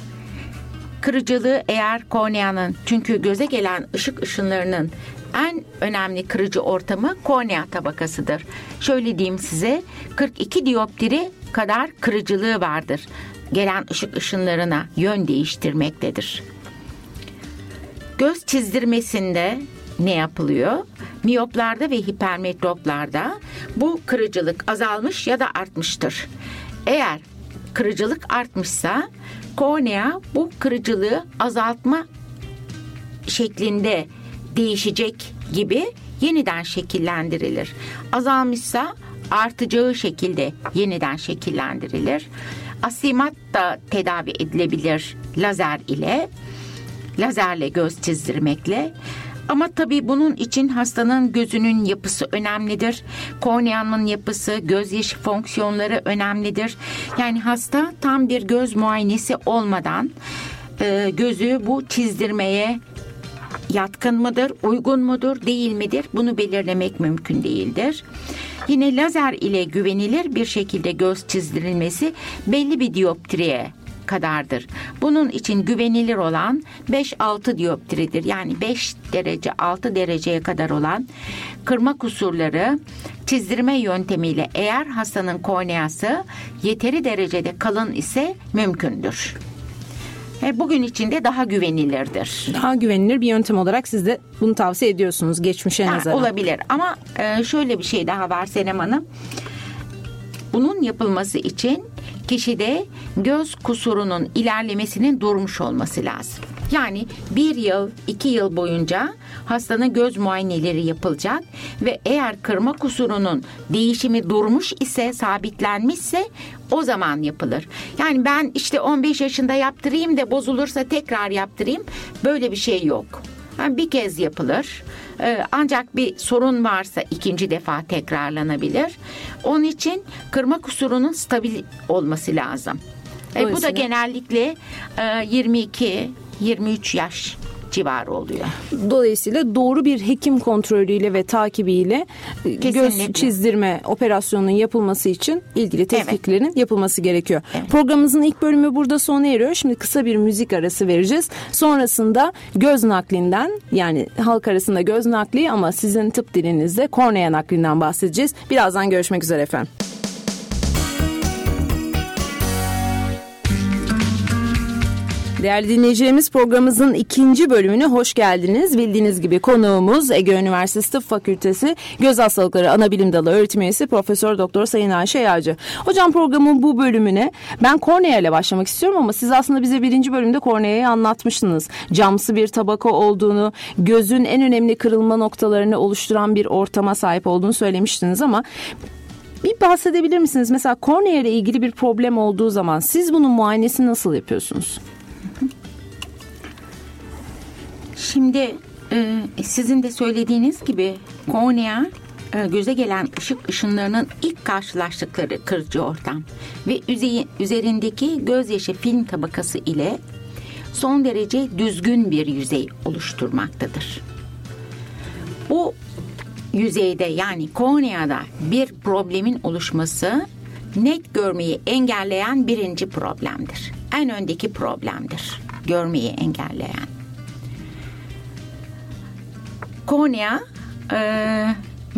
Kırıcılığı eğer korneanın çünkü göze gelen ışık ışınlarının en önemli kırıcı ortamı kornea tabakasıdır. Şöyle diyeyim size 42 dioptri kadar kırıcılığı vardır. Gelen ışık ışınlarına yön değiştirmektedir. Göz çizdirmesinde ne yapılıyor? Miyoplarda ve hipermetroplarda bu kırıcılık azalmış ya da artmıştır. Eğer kırıcılık artmışsa kornea bu kırıcılığı azaltma şeklinde değişecek gibi yeniden şekillendirilir. Azalmışsa artacağı şekilde yeniden şekillendirilir. Asimat da tedavi edilebilir lazer ile. Lazerle göz çizdirmekle. Ama tabii bunun için hastanın gözünün yapısı önemlidir. Korneanın yapısı, gözyaşı fonksiyonları önemlidir. Yani hasta tam bir göz muayenesi olmadan e, gözü bu çizdirmeye yatkın mıdır, uygun mudur, değil midir bunu belirlemek mümkün değildir. Yine lazer ile güvenilir bir şekilde göz çizdirilmesi belli bir dioptriye kadardır. Bunun için güvenilir olan 5-6 dioptridir. Yani 5 derece 6 dereceye kadar olan kırma kusurları çizdirme yöntemiyle eğer hastanın korneası yeteri derecede kalın ise mümkündür. E, bugün içinde daha güvenilirdir. Daha güvenilir bir yöntem olarak siz de bunu tavsiye ediyorsunuz geçmişe Ha, nazaran. olabilir ama e, şöyle bir şey daha var Senem Hanım. Bunun yapılması için kişide göz kusurunun ilerlemesinin durmuş olması lazım. Yani bir yıl, iki yıl boyunca hastanın göz muayeneleri yapılacak ve eğer kırma kusurunun değişimi durmuş ise, sabitlenmişse o zaman yapılır. Yani ben işte 15 yaşında yaptırayım da bozulursa tekrar yaptırayım böyle bir şey yok. Yani bir kez yapılır. Ee, ancak bir sorun varsa ikinci defa tekrarlanabilir. Onun için kırma kusurunun stabil olması lazım. E, bu da genellikle e, 22-23 yaş civarı oluyor. Dolayısıyla doğru bir hekim kontrolüyle ve takibiyle e, göz Kesinlikle. çizdirme operasyonunun yapılması için ilgili tetkiklerin yapılması gerekiyor. Evet. Programımızın ilk bölümü burada sona eriyor. Şimdi kısa bir müzik arası vereceğiz. Sonrasında göz naklinden yani halk arasında göz nakli ama sizin tıp dilinizde kornea naklinden bahsedeceğiz. Birazdan görüşmek üzere efendim. Değerli dinleyicilerimiz programımızın ikinci bölümüne hoş geldiniz. Bildiğiniz gibi konuğumuz Ege Üniversitesi Tıp Fakültesi Göz Hastalıkları Anabilim Dalı öğretim üyesi Profesör Doktor Sayın Ayşe Yağcı. Hocam programın bu bölümüne ben kornea ile başlamak istiyorum ama siz aslında bize birinci bölümde korneayı anlatmıştınız. Camsı bir tabaka olduğunu, gözün en önemli kırılma noktalarını oluşturan bir ortama sahip olduğunu söylemiştiniz ama bir bahsedebilir misiniz? Mesela kornea ile ilgili bir problem olduğu zaman siz bunun muayenesini nasıl yapıyorsunuz? Şimdi e, sizin de söylediğiniz gibi kornea e, göze gelen ışık ışınlarının ilk karşılaştıkları kırıcı ortam ve üzeyi- üzerindeki gözyaşı film tabakası ile son derece düzgün bir yüzey oluşturmaktadır. Bu yüzeyde yani korneada bir problemin oluşması net görmeyi engelleyen birinci problemdir. En öndeki problemdir. Görmeyi engelleyen. Kornea e,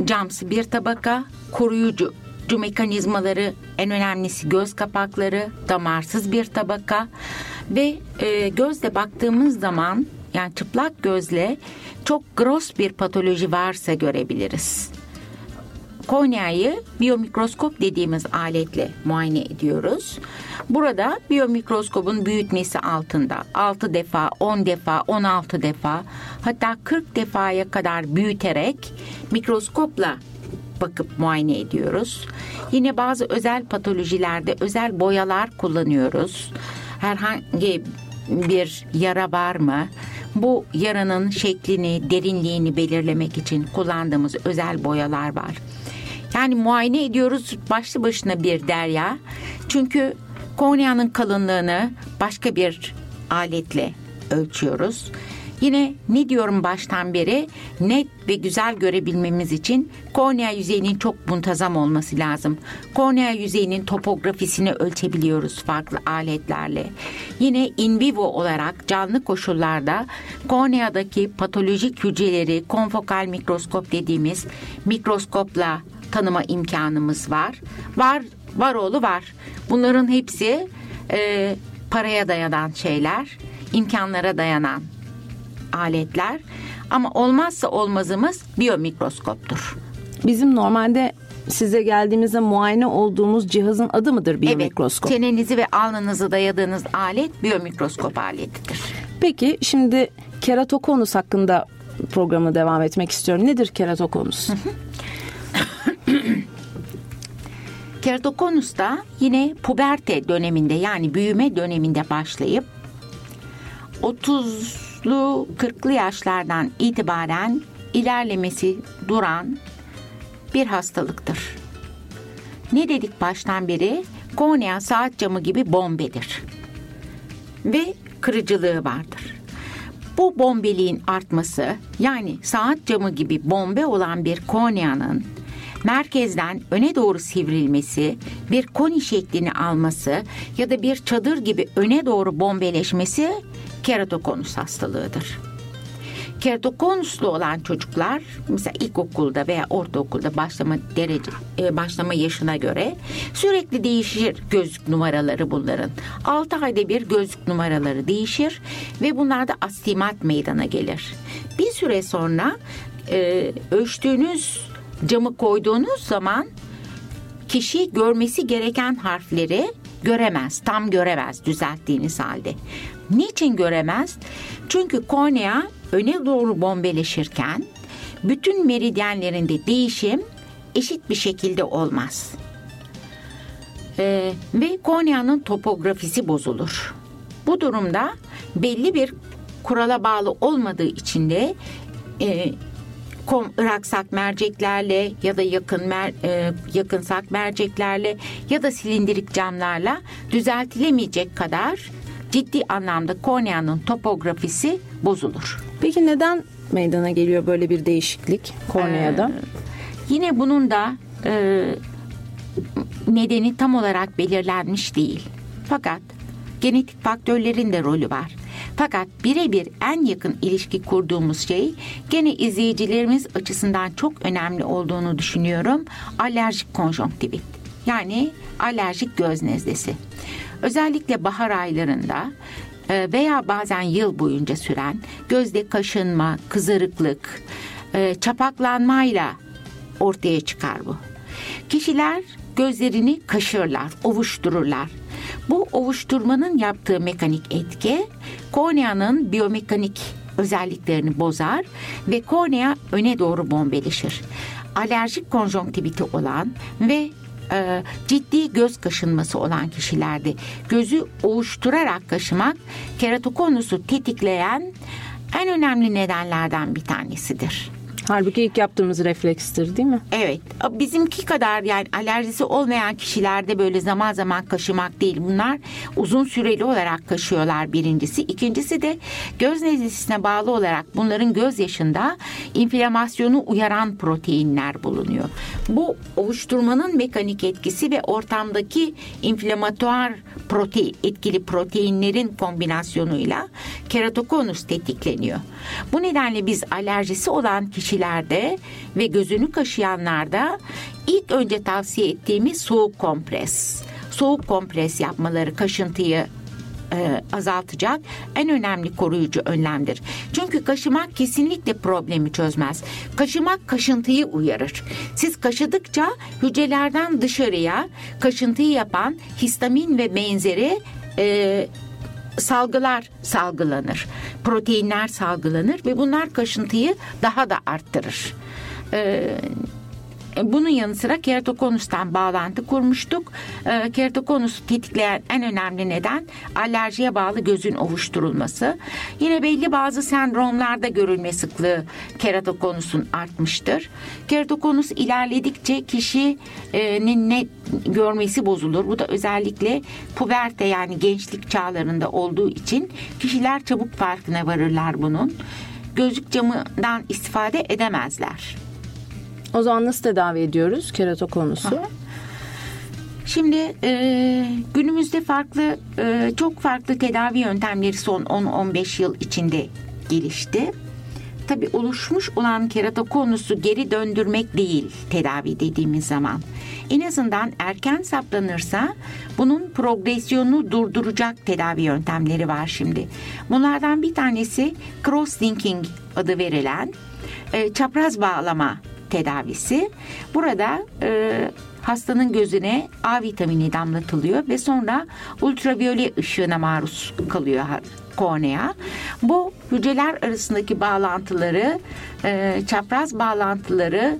camsı bir tabaka, koruyucu mekanizmaları en önemlisi göz kapakları, damarsız bir tabaka ve e, gözle baktığımız zaman yani çıplak gözle çok gross bir patoloji varsa görebiliriz. Korneayı biyomikroskop dediğimiz aletle muayene ediyoruz. Burada biyomikroskopun büyütmesi altında 6 defa, 10 defa, 16 defa hatta 40 defaya kadar büyüterek mikroskopla bakıp muayene ediyoruz. Yine bazı özel patolojilerde özel boyalar kullanıyoruz. Herhangi bir yara var mı? Bu yaranın şeklini, derinliğini belirlemek için kullandığımız özel boyalar var. Yani muayene ediyoruz başlı başına bir derya. Çünkü korneanın kalınlığını başka bir aletle ölçüyoruz. Yine ne diyorum baştan beri net ve güzel görebilmemiz için kornea yüzeyinin çok muntazam olması lazım. Kornea yüzeyinin topografisini ölçebiliyoruz farklı aletlerle. Yine in vivo olarak canlı koşullarda korneadaki patolojik hücreleri konfokal mikroskop dediğimiz mikroskopla tanıma imkanımız var. Var, var oğlu var. Bunların hepsi e, paraya dayanan şeyler, imkanlara dayanan aletler. Ama olmazsa olmazımız biyomikroskoptur. Bizim normalde size geldiğimizde muayene olduğumuz cihazın adı mıdır biyomikroskop? Evet, çenenizi ve alnınızı dayadığınız alet biyomikroskop aletidir. Peki şimdi keratokonus hakkında programı devam etmek istiyorum. Nedir keratokonus? Keratokonus da yine puberte döneminde yani büyüme döneminde başlayıp 30'lu 40'lı yaşlardan itibaren ilerlemesi duran bir hastalıktır. Ne dedik baştan beri? Kornea saat camı gibi bombedir. Ve kırıcılığı vardır. Bu bombeliğin artması yani saat camı gibi bombe olan bir korneanın merkezden öne doğru sivrilmesi, bir koni şeklini alması ya da bir çadır gibi öne doğru bombeleşmesi keratokonus hastalığıdır. Keratokonuslu olan çocuklar mesela ilkokulda veya ortaokulda başlama derece e, başlama yaşına göre sürekli değişir gözlük numaraları bunların. 6 ayda bir gözlük numaraları değişir ve bunlarda astimat meydana gelir. Bir süre sonra e, ölçtüğünüz camı koyduğunuz zaman kişi görmesi gereken harfleri göremez, tam göremez düzelttiğiniz halde. Niçin göremez? Çünkü kornea öne doğru bombeleşirken bütün meridyenlerinde değişim eşit bir şekilde olmaz. Ee, ve korneanın topografisi bozulur. Bu durumda belli bir kurala bağlı olmadığı için de e, kom, ıraksak merceklerle ya da yakın mer, e, yakınsak merceklerle ya da silindirik camlarla düzeltilemeyecek kadar ciddi anlamda korneanın topografisi bozulur. Peki neden meydana geliyor böyle bir değişiklik korneada? Ee, yine bunun da e, nedeni tam olarak belirlenmiş değil. Fakat genetik faktörlerin de rolü var. Fakat birebir en yakın ilişki kurduğumuz şey gene izleyicilerimiz açısından çok önemli olduğunu düşünüyorum. Alerjik konjonktivit yani alerjik göz nezlesi. Özellikle bahar aylarında e, veya bazen yıl boyunca süren gözde kaşınma, kızarıklık, e, çapaklanmayla ortaya çıkar bu. Kişiler gözlerini kaşırlar, ovuştururlar. Bu ovuşturmanın yaptığı mekanik etki korneanın biyomekanik özelliklerini bozar ve kornea öne doğru bombeleşir. Alerjik konjonktiviti olan ve e, ciddi göz kaşınması olan kişilerde gözü ovuşturarak kaşımak keratokonusu tetikleyen en önemli nedenlerden bir tanesidir. Halbuki ilk yaptığımız reflekstir değil mi? Evet. Bizimki kadar yani alerjisi olmayan kişilerde böyle zaman zaman kaşımak değil. Bunlar uzun süreli olarak kaşıyorlar birincisi. İkincisi de göz nezlesine bağlı olarak bunların göz yaşında inflamasyonu uyaran proteinler bulunuyor. Bu oluşturmanın mekanik etkisi ve ortamdaki inflamatuar protein, etkili proteinlerin kombinasyonuyla keratokonus tetikleniyor. Bu nedenle biz alerjisi olan kişilerde ve gözünü kaşıyanlarda ilk önce tavsiye ettiğimiz soğuk kompres. Soğuk kompres yapmaları kaşıntıyı e, azaltacak en önemli koruyucu önlemdir. Çünkü kaşımak kesinlikle problemi çözmez. Kaşımak kaşıntıyı uyarır. Siz kaşıdıkça hücrelerden dışarıya kaşıntıyı yapan histamin ve benzeri e, salgılar salgılanır. Proteinler salgılanır ve bunlar kaşıntıyı daha da arttırır. Ee, bunun yanı sıra keratokonustan bağlantı kurmuştuk. E, keratokonusu tetikleyen en önemli neden alerjiye bağlı gözün ovuşturulması. Yine belli bazı sendromlarda görülme sıklığı keratokonusun artmıştır. Keratokonus ilerledikçe kişinin ne görmesi bozulur. Bu da özellikle puberte yani gençlik çağlarında olduğu için kişiler çabuk farkına varırlar bunun. Gözlük camından istifade edemezler. O zaman nasıl tedavi ediyoruz keratokonusu? Şimdi e, günümüzde farklı e, çok farklı tedavi yöntemleri son 10-15 yıl içinde gelişti. Tabi oluşmuş olan keratokonusu geri döndürmek değil tedavi dediğimiz zaman. En azından erken saptanırsa bunun progresyonunu durduracak tedavi yöntemleri var şimdi. Bunlardan bir tanesi cross-linking adı verilen e, çapraz bağlama tedavisi. Burada e, hastanın gözüne A vitamini damlatılıyor ve sonra ultraviyole ışığına maruz kalıyor kornea. Bu hücreler arasındaki bağlantıları, e, çapraz bağlantıları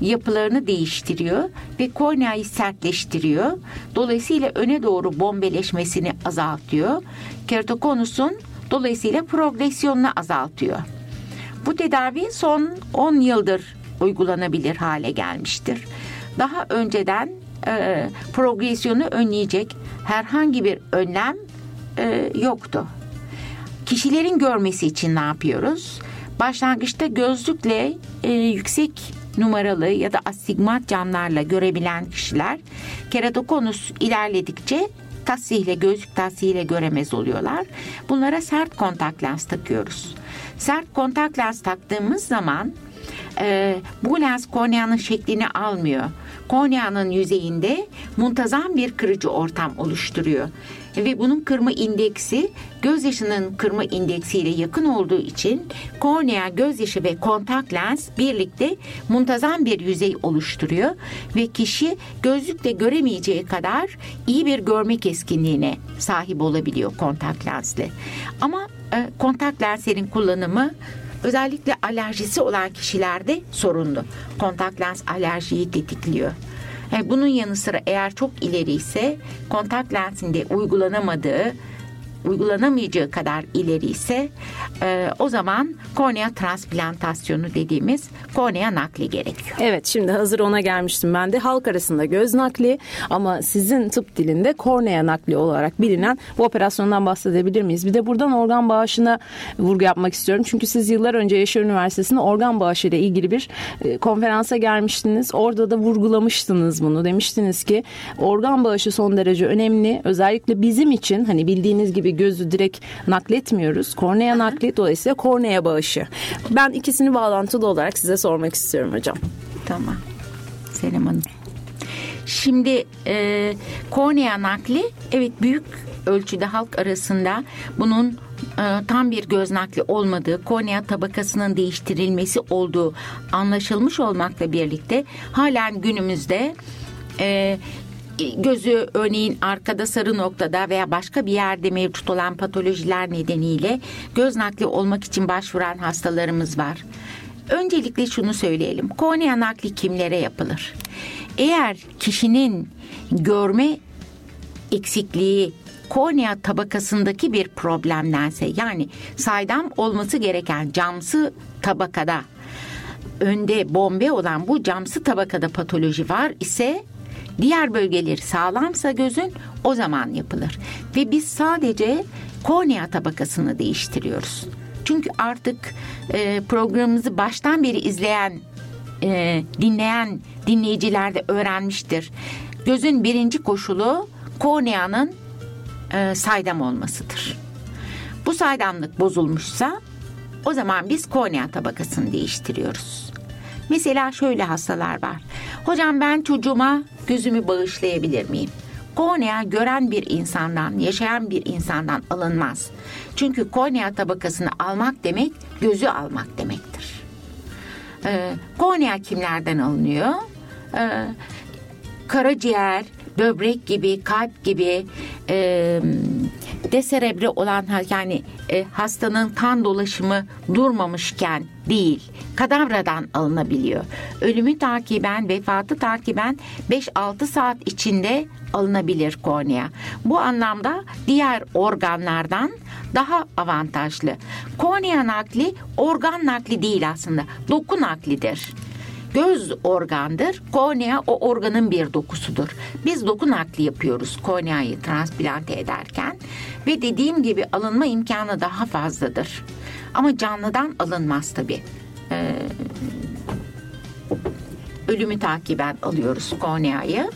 yapılarını değiştiriyor ve korneayı sertleştiriyor. Dolayısıyla öne doğru bombeleşmesini azaltıyor. Keratokonusun dolayısıyla progresyonunu azaltıyor. Bu tedavi son 10 yıldır uygulanabilir hale gelmiştir. Daha önceden e, progresyonu önleyecek herhangi bir önlem e, yoktu. Kişilerin görmesi için ne yapıyoruz? Başlangıçta gözlükle e, yüksek numaralı ya da astigmat camlarla görebilen kişiler keratokonus ilerledikçe tasihle gözlük tasihle göremez oluyorlar. Bunlara sert kontak lens takıyoruz. Sert kontak lens taktığımız zaman e, bu lens korneanın şeklini almıyor. Korneanın yüzeyinde muntazam bir kırıcı ortam oluşturuyor. Ve bunun kırma indeksi gözyaşının kırma indeksiyle yakın olduğu için kornea, gözyaşı ve kontak lens birlikte muntazam bir yüzey oluşturuyor ve kişi gözlükle göremeyeceği kadar iyi bir görme keskinliğine sahip olabiliyor kontak lensle. Ama e, kontak lenslerin kullanımı Özellikle alerjisi olan kişilerde sorunlu. Kontak lens alerjiyi tetikliyor. Bunun yanı sıra eğer çok ileri ise kontak lensinde uygulanamadığı uygulanamayacağı kadar ileri ise e, o zaman kornea transplantasyonu dediğimiz kornea nakli gerekiyor. Evet şimdi hazır ona gelmiştim ben de halk arasında göz nakli ama sizin tıp dilinde kornea nakli olarak bilinen bu operasyondan bahsedebilir miyiz? Bir de buradan organ bağışına vurgu yapmak istiyorum. Çünkü siz yıllar önce Yaşar Üniversitesi'nde organ bağışı ile ilgili bir e, konferansa gelmiştiniz. Orada da vurgulamıştınız bunu. Demiştiniz ki organ bağışı son derece önemli. Özellikle bizim için hani bildiğiniz gibi gözü direkt nakletmiyoruz. Kornea nakli dolayısıyla kornea bağışı. Ben ikisini bağlantılı olarak size sormak istiyorum hocam. Tamam. Selim Hanım. Şimdi e, kornea nakli evet büyük ölçüde halk arasında bunun e, tam bir göz nakli olmadığı, kornea tabakasının değiştirilmesi olduğu anlaşılmış olmakla birlikte halen günümüzde e, gözü örneğin arkada sarı noktada veya başka bir yerde mevcut olan patolojiler nedeniyle göz nakli olmak için başvuran hastalarımız var. Öncelikle şunu söyleyelim. Kornea nakli kimlere yapılır? Eğer kişinin görme eksikliği kornea tabakasındaki bir problemdense yani saydam olması gereken camsı tabakada önde bombe olan bu camsı tabakada patoloji var ise Diğer bölgeleri sağlamsa gözün o zaman yapılır. Ve biz sadece kornea tabakasını değiştiriyoruz. Çünkü artık e, programımızı baştan beri izleyen, e, dinleyen dinleyiciler de öğrenmiştir. Gözün birinci koşulu korneanın e, saydam olmasıdır. Bu saydamlık bozulmuşsa o zaman biz kornea tabakasını değiştiriyoruz. Mesela şöyle hastalar var. Hocam ben çocuğuma gözümü bağışlayabilir miyim? Kornea gören bir insandan, yaşayan bir insandan alınmaz. Çünkü kornea tabakasını almak demek gözü almak demektir. Ee, kornea kimlerden alınıyor? Ee, karaciğer böbrek gibi, kalp gibi e, deserebre olan yani e, hastanın kan dolaşımı durmamışken değil, kadavradan alınabiliyor. Ölümü takiben, vefatı takiben 5-6 saat içinde alınabilir kornea. Bu anlamda diğer organlardan daha avantajlı. Kornea nakli organ nakli değil aslında, doku naklidir. Göz organdır. Kornea o organın bir dokusudur. Biz doku nakli yapıyoruz korneayı transplante ederken ve dediğim gibi alınma imkanı daha fazladır. Ama canlıdan alınmaz tabii. Ee, ölümü takiben alıyoruz korneayı.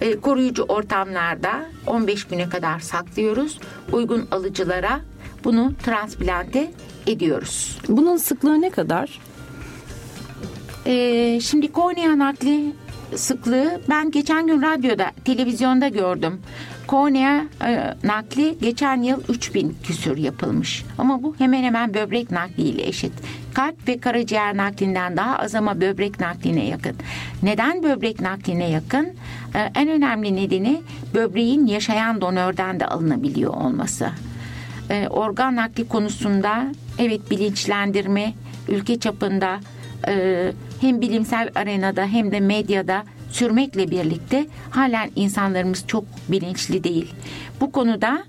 Ee, koruyucu ortamlarda 15 güne kadar saklıyoruz. Uygun alıcılara bunu transplante ediyoruz. Bunun sıklığı ne kadar? Ee, şimdi kornea nakli sıklığı ben geçen gün radyoda, televizyonda gördüm. Kornea e, nakli geçen yıl 3000 küsür yapılmış. Ama bu hemen hemen böbrek nakliyle eşit. Kalp ve karaciğer naklinden daha az ama böbrek nakline yakın. Neden böbrek nakline yakın? Ee, en önemli nedeni böbreğin yaşayan donörden de alınabiliyor olması. Ee, organ nakli konusunda evet bilinçlendirme ülke çapında e, hem bilimsel arenada hem de medyada sürmekle birlikte halen insanlarımız çok bilinçli değil. Bu konuda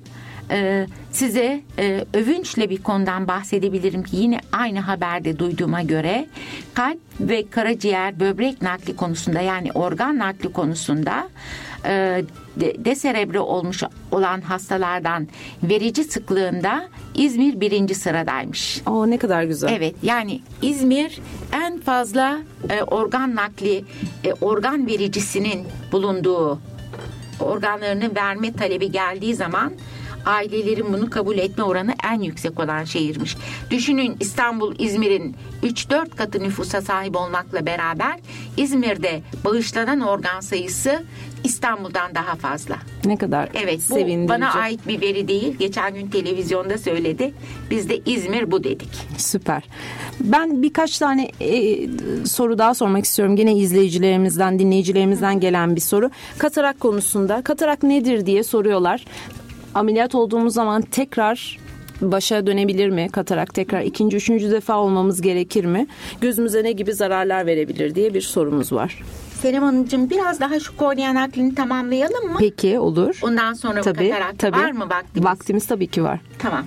e, size e, övünçle bir konudan bahsedebilirim ki yine aynı haberde duyduğuma göre kalp ve karaciğer böbrek nakli konusunda yani organ nakli konusunda deserebre olmuş olan hastalardan verici sıklığında İzmir birinci sıradaymış. Aa, ne kadar güzel. Evet yani İzmir en fazla e, organ nakli e, organ vericisinin bulunduğu organlarını verme talebi geldiği zaman ailelerin bunu kabul etme oranı en yüksek olan şehirmiş. Düşünün İstanbul İzmir'in 3-4 katı nüfusa sahip olmakla beraber İzmir'de bağışlanan organ sayısı İstanbul'dan daha fazla. Ne kadar Evet bu sevindirici. bana ait bir veri değil. Geçen gün televizyonda söyledi. Biz de İzmir bu dedik. Süper. Ben birkaç tane e, soru daha sormak istiyorum. Gene izleyicilerimizden, dinleyicilerimizden gelen bir soru. Katarak konusunda katarak nedir diye soruyorlar. Ameliyat olduğumuz zaman tekrar başa dönebilir mi katarak tekrar ikinci üçüncü defa olmamız gerekir mi gözümüze ne gibi zararlar verebilir diye bir sorumuz var. Senem Hanımcığım biraz daha şu kornea naklini tamamlayalım mı? Peki olur. Ondan sonra tabii, katarak tabii. var mı vaktimiz? Vaktimiz tabii ki var. Tamam.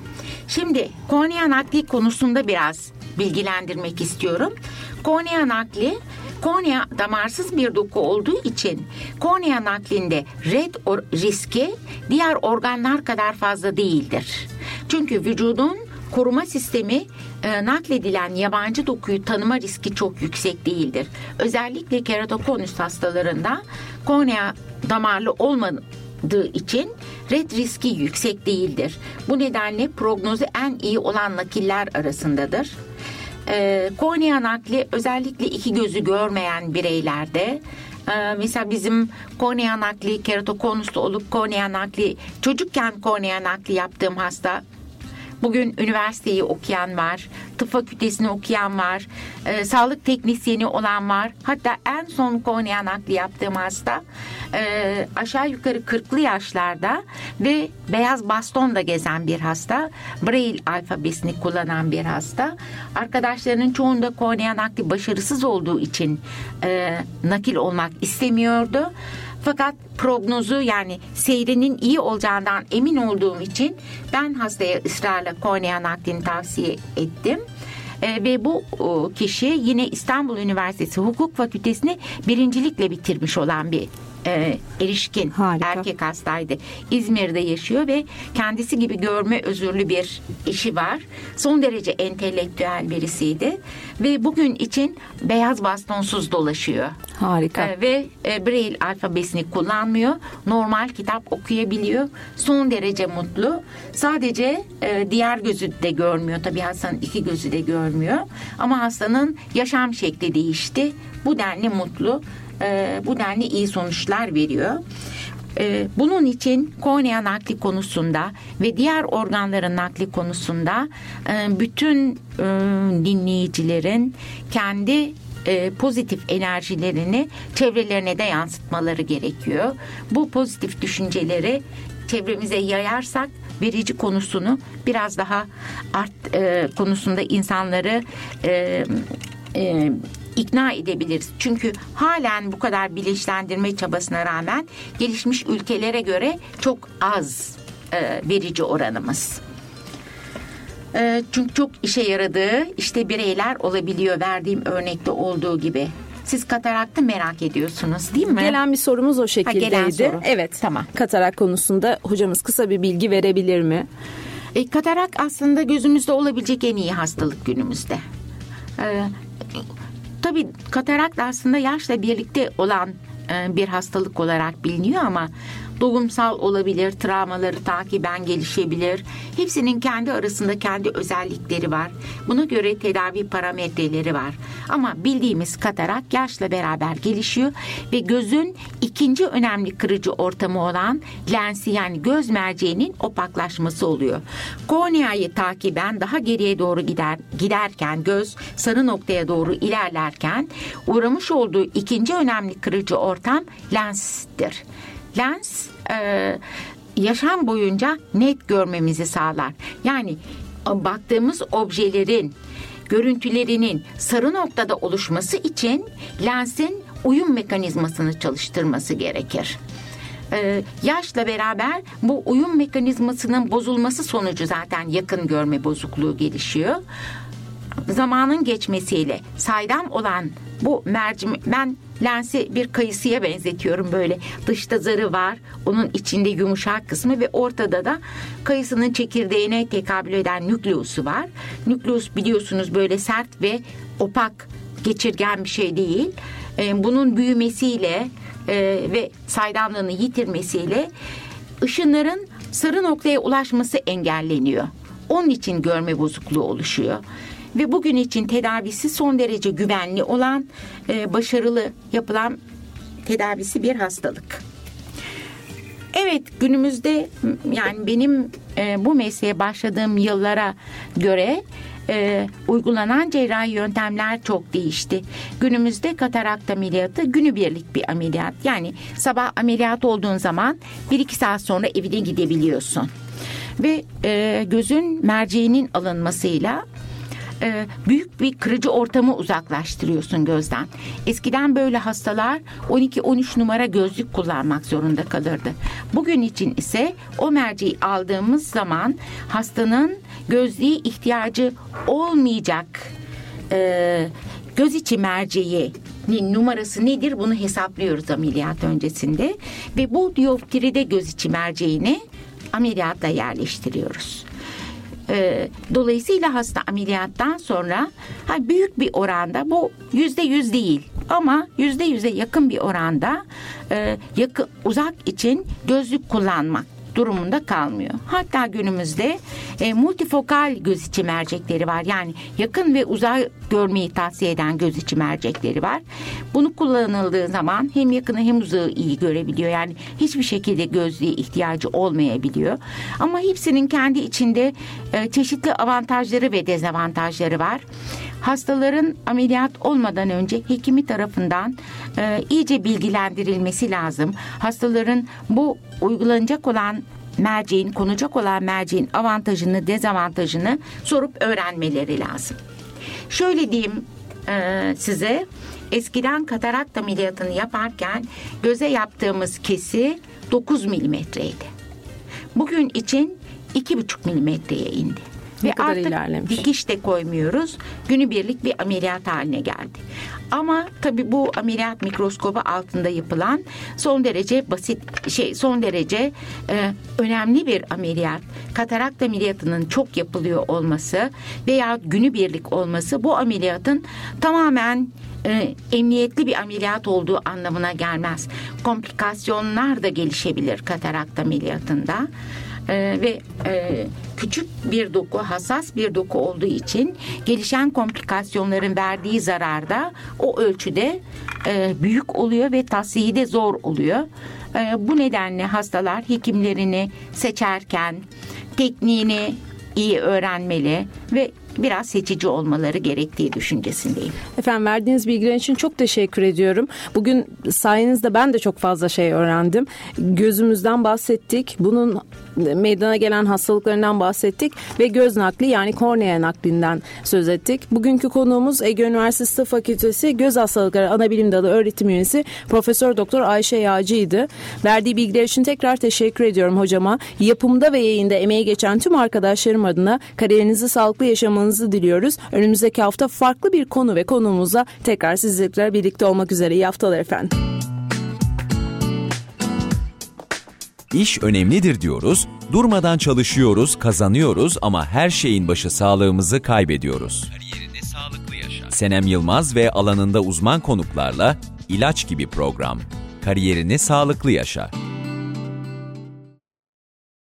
Şimdi kornea nakli konusunda biraz bilgilendirmek istiyorum. Kornea nakli kornea damarsız bir doku olduğu için kornea naklinde red or- riski diğer organlar kadar fazla değildir. Çünkü vücudun koruma sistemi e, nakledilen yabancı dokuyu tanıma riski çok yüksek değildir. Özellikle keratokonus hastalarında kornea damarlı olmadığı için red riski yüksek değildir. Bu nedenle prognozu en iyi olan nakiller arasındadır. E, kornea nakli özellikle iki gözü görmeyen bireylerde e, Mesela bizim kornea nakli keratokonuslu olup kornea nakli çocukken kornea nakli yaptığım hasta Bugün üniversiteyi okuyan var, tıp fakültesini okuyan var, e, sağlık teknisyeni olan var. Hatta en son kornea nakli yaptığım hasta e, aşağı yukarı 40'lı yaşlarda ve beyaz bastonla gezen bir hasta. Braille alfabesini kullanan bir hasta. Arkadaşlarının çoğunda kornea nakli başarısız olduğu için e, nakil olmak istemiyordu. Fakat prognozu yani seyrinin iyi olacağından emin olduğum için ben hastaya ısrarla kornea naklini tavsiye ettim. E, ve bu o, kişi yine İstanbul Üniversitesi Hukuk Fakültesini birincilikle bitirmiş olan bir e, erişkin Harika. erkek hastaydı. İzmir'de yaşıyor ve kendisi gibi görme özürlü bir işi var. Son derece entelektüel birisiydi ve bugün için beyaz bastonsuz dolaşıyor. Harika. Ee, ve e, Braille alfabesini kullanmıyor. Normal kitap okuyabiliyor. Son derece mutlu. Sadece e, diğer gözü de görmüyor. Tabii hastanın iki gözü de görmüyor. Ama hastanın yaşam şekli değişti. Bu denli mutlu. E, bu denli iyi sonuçlar veriyor. E, Bunun için kornea nakli konusunda ve diğer organların nakli konusunda e, bütün e, dinleyicilerin kendi e, pozitif enerjilerini çevrelerine de yansıtmaları gerekiyor. Bu pozitif düşünceleri çevremize yayarsak verici konusunu biraz daha art konusunda insanları ikna edebiliriz. Çünkü halen bu kadar bilinçlendirme çabasına rağmen gelişmiş ülkelere göre çok az e, verici oranımız. E, çünkü çok işe yaradığı işte bireyler olabiliyor verdiğim örnekte olduğu gibi. Siz kataraktı merak ediyorsunuz değil mi? Gelen bir sorumuz o şekildeydi. Ha, gelen soru. Evet. Tamam. Katarak konusunda hocamız kısa bir bilgi verebilir mi? E, katarak aslında gözümüzde olabilecek en iyi hastalık günümüzde. E, tabii katarak da aslında yaşla birlikte olan e, bir hastalık olarak biliniyor ama doğumsal olabilir, travmaları takiben gelişebilir. Hepsinin kendi arasında kendi özellikleri var. Buna göre tedavi parametreleri var. Ama bildiğimiz katarak yaşla beraber gelişiyor ve gözün ikinci önemli kırıcı ortamı olan lensi yani göz merceğinin opaklaşması oluyor. Korneayı takiben daha geriye doğru gider giderken göz sarı noktaya doğru ilerlerken uğramış olduğu ikinci önemli kırıcı ortam lenstir. Lens e, yaşam boyunca net görmemizi sağlar. Yani baktığımız objelerin görüntülerinin sarı noktada oluşması için lensin uyum mekanizmasını çalıştırması gerekir. Ee, yaşla beraber bu uyum mekanizmasının bozulması sonucu zaten yakın görme bozukluğu gelişiyor. Zamanın geçmesiyle saydam olan bu mercim ben lensi bir kayısıya benzetiyorum böyle. Dışta zarı var. Onun içinde yumuşak kısmı ve ortada da kayısının çekirdeğine tekabül eden nükleosu var. Nükleus biliyorsunuz böyle sert ve opak geçirgen bir şey değil. Ee, bunun büyümesiyle e, ve saydamlığını yitirmesiyle ışınların sarı noktaya ulaşması engelleniyor. Onun için görme bozukluğu oluşuyor ve bugün için tedavisi son derece güvenli olan, e, başarılı yapılan tedavisi bir hastalık. Evet günümüzde yani benim e, bu mesleğe başladığım yıllara göre e, uygulanan cerrahi yöntemler çok değişti. Günümüzde katarakt ameliyatı günübirlik bir ameliyat. Yani sabah ameliyat olduğun zaman bir iki saat sonra evine gidebiliyorsun. Ve e, gözün merceğinin alınmasıyla e, büyük bir kırıcı ortamı uzaklaştırıyorsun gözden. Eskiden böyle hastalar 12-13 numara gözlük kullanmak zorunda kalırdı. Bugün için ise o merceği aldığımız zaman hastanın gözlüğe ihtiyacı olmayacak e, göz içi merceği numarası nedir bunu hesaplıyoruz ameliyat öncesinde ve bu dioptride göz içi merceğini ameliyatta yerleştiriyoruz. E, dolayısıyla hasta ameliyattan sonra ha, büyük bir oranda bu yüzde yüz değil ama yüzde yüze yakın bir oranda e, yakın, uzak için gözlük kullanmak durumunda kalmıyor. Hatta günümüzde e, multifokal göz içi mercekleri var. Yani yakın ve uzak görmeyi tavsiye eden göz içi mercekleri var. Bunu kullanıldığı zaman hem yakını hem uzağı iyi görebiliyor. Yani hiçbir şekilde gözlüğe ihtiyacı olmayabiliyor. Ama hepsinin kendi içinde e, çeşitli avantajları ve dezavantajları var. Hastaların ameliyat olmadan önce hekimi tarafından e, iyice bilgilendirilmesi lazım. Hastaların bu uygulanacak olan merceğin, konacak olan merceğin avantajını, dezavantajını sorup öğrenmeleri lazım. Şöyle diyeyim e, size, eskiden katarakt ameliyatını yaparken göze yaptığımız kesi 9 milimetreydi. Bugün için 2,5 milimetreye indi. Ne Ve kadar artık ilerlemiş. dikiş de koymuyoruz. Günübirlik bir ameliyat haline geldi. Ama tabii bu ameliyat mikroskobu altında yapılan son derece basit şey son derece e, önemli bir ameliyat. Katarakt ameliyatının çok yapılıyor olması veya günübirlik olması bu ameliyatın tamamen e, emniyetli bir ameliyat olduğu anlamına gelmez. Komplikasyonlar da gelişebilir katarakt ameliyatında. Ee, ve e, küçük bir doku, hassas bir doku olduğu için gelişen komplikasyonların verdiği zarar da o ölçüde e, büyük oluyor ve tavsiyi de zor oluyor. E, bu nedenle hastalar hekimlerini seçerken tekniğini iyi öğrenmeli ve biraz seçici olmaları gerektiği düşüncesindeyim. Efendim verdiğiniz bilgiler için çok teşekkür ediyorum. Bugün sayenizde ben de çok fazla şey öğrendim. Gözümüzden bahsettik. Bunun meydana gelen hastalıklarından bahsettik ve göz nakli yani kornea naklinden söz ettik. Bugünkü konuğumuz Ege Üniversitesi Tıp Fakültesi Göz Hastalıkları Anabilim Dalı öğretim üyesi Profesör Doktor Ayşe Yağcı'ydı. Verdiği bilgiler için tekrar teşekkür ediyorum hocama. Yapımda ve yayında emeği geçen tüm arkadaşlarım adına kariyerinizi sağlıklı yaşamanızı diliyoruz. Önümüzdeki hafta farklı bir konu ve konuğumuzla tekrar sizlerle birlikte olmak üzere. İyi haftalar efendim. İş önemlidir diyoruz, durmadan çalışıyoruz, kazanıyoruz ama her şeyin başı sağlığımızı kaybediyoruz. Kariyerinde sağlıklı yaşa. Senem Yılmaz ve alanında uzman konuklarla ilaç gibi program. Kariyerini sağlıklı yaşa.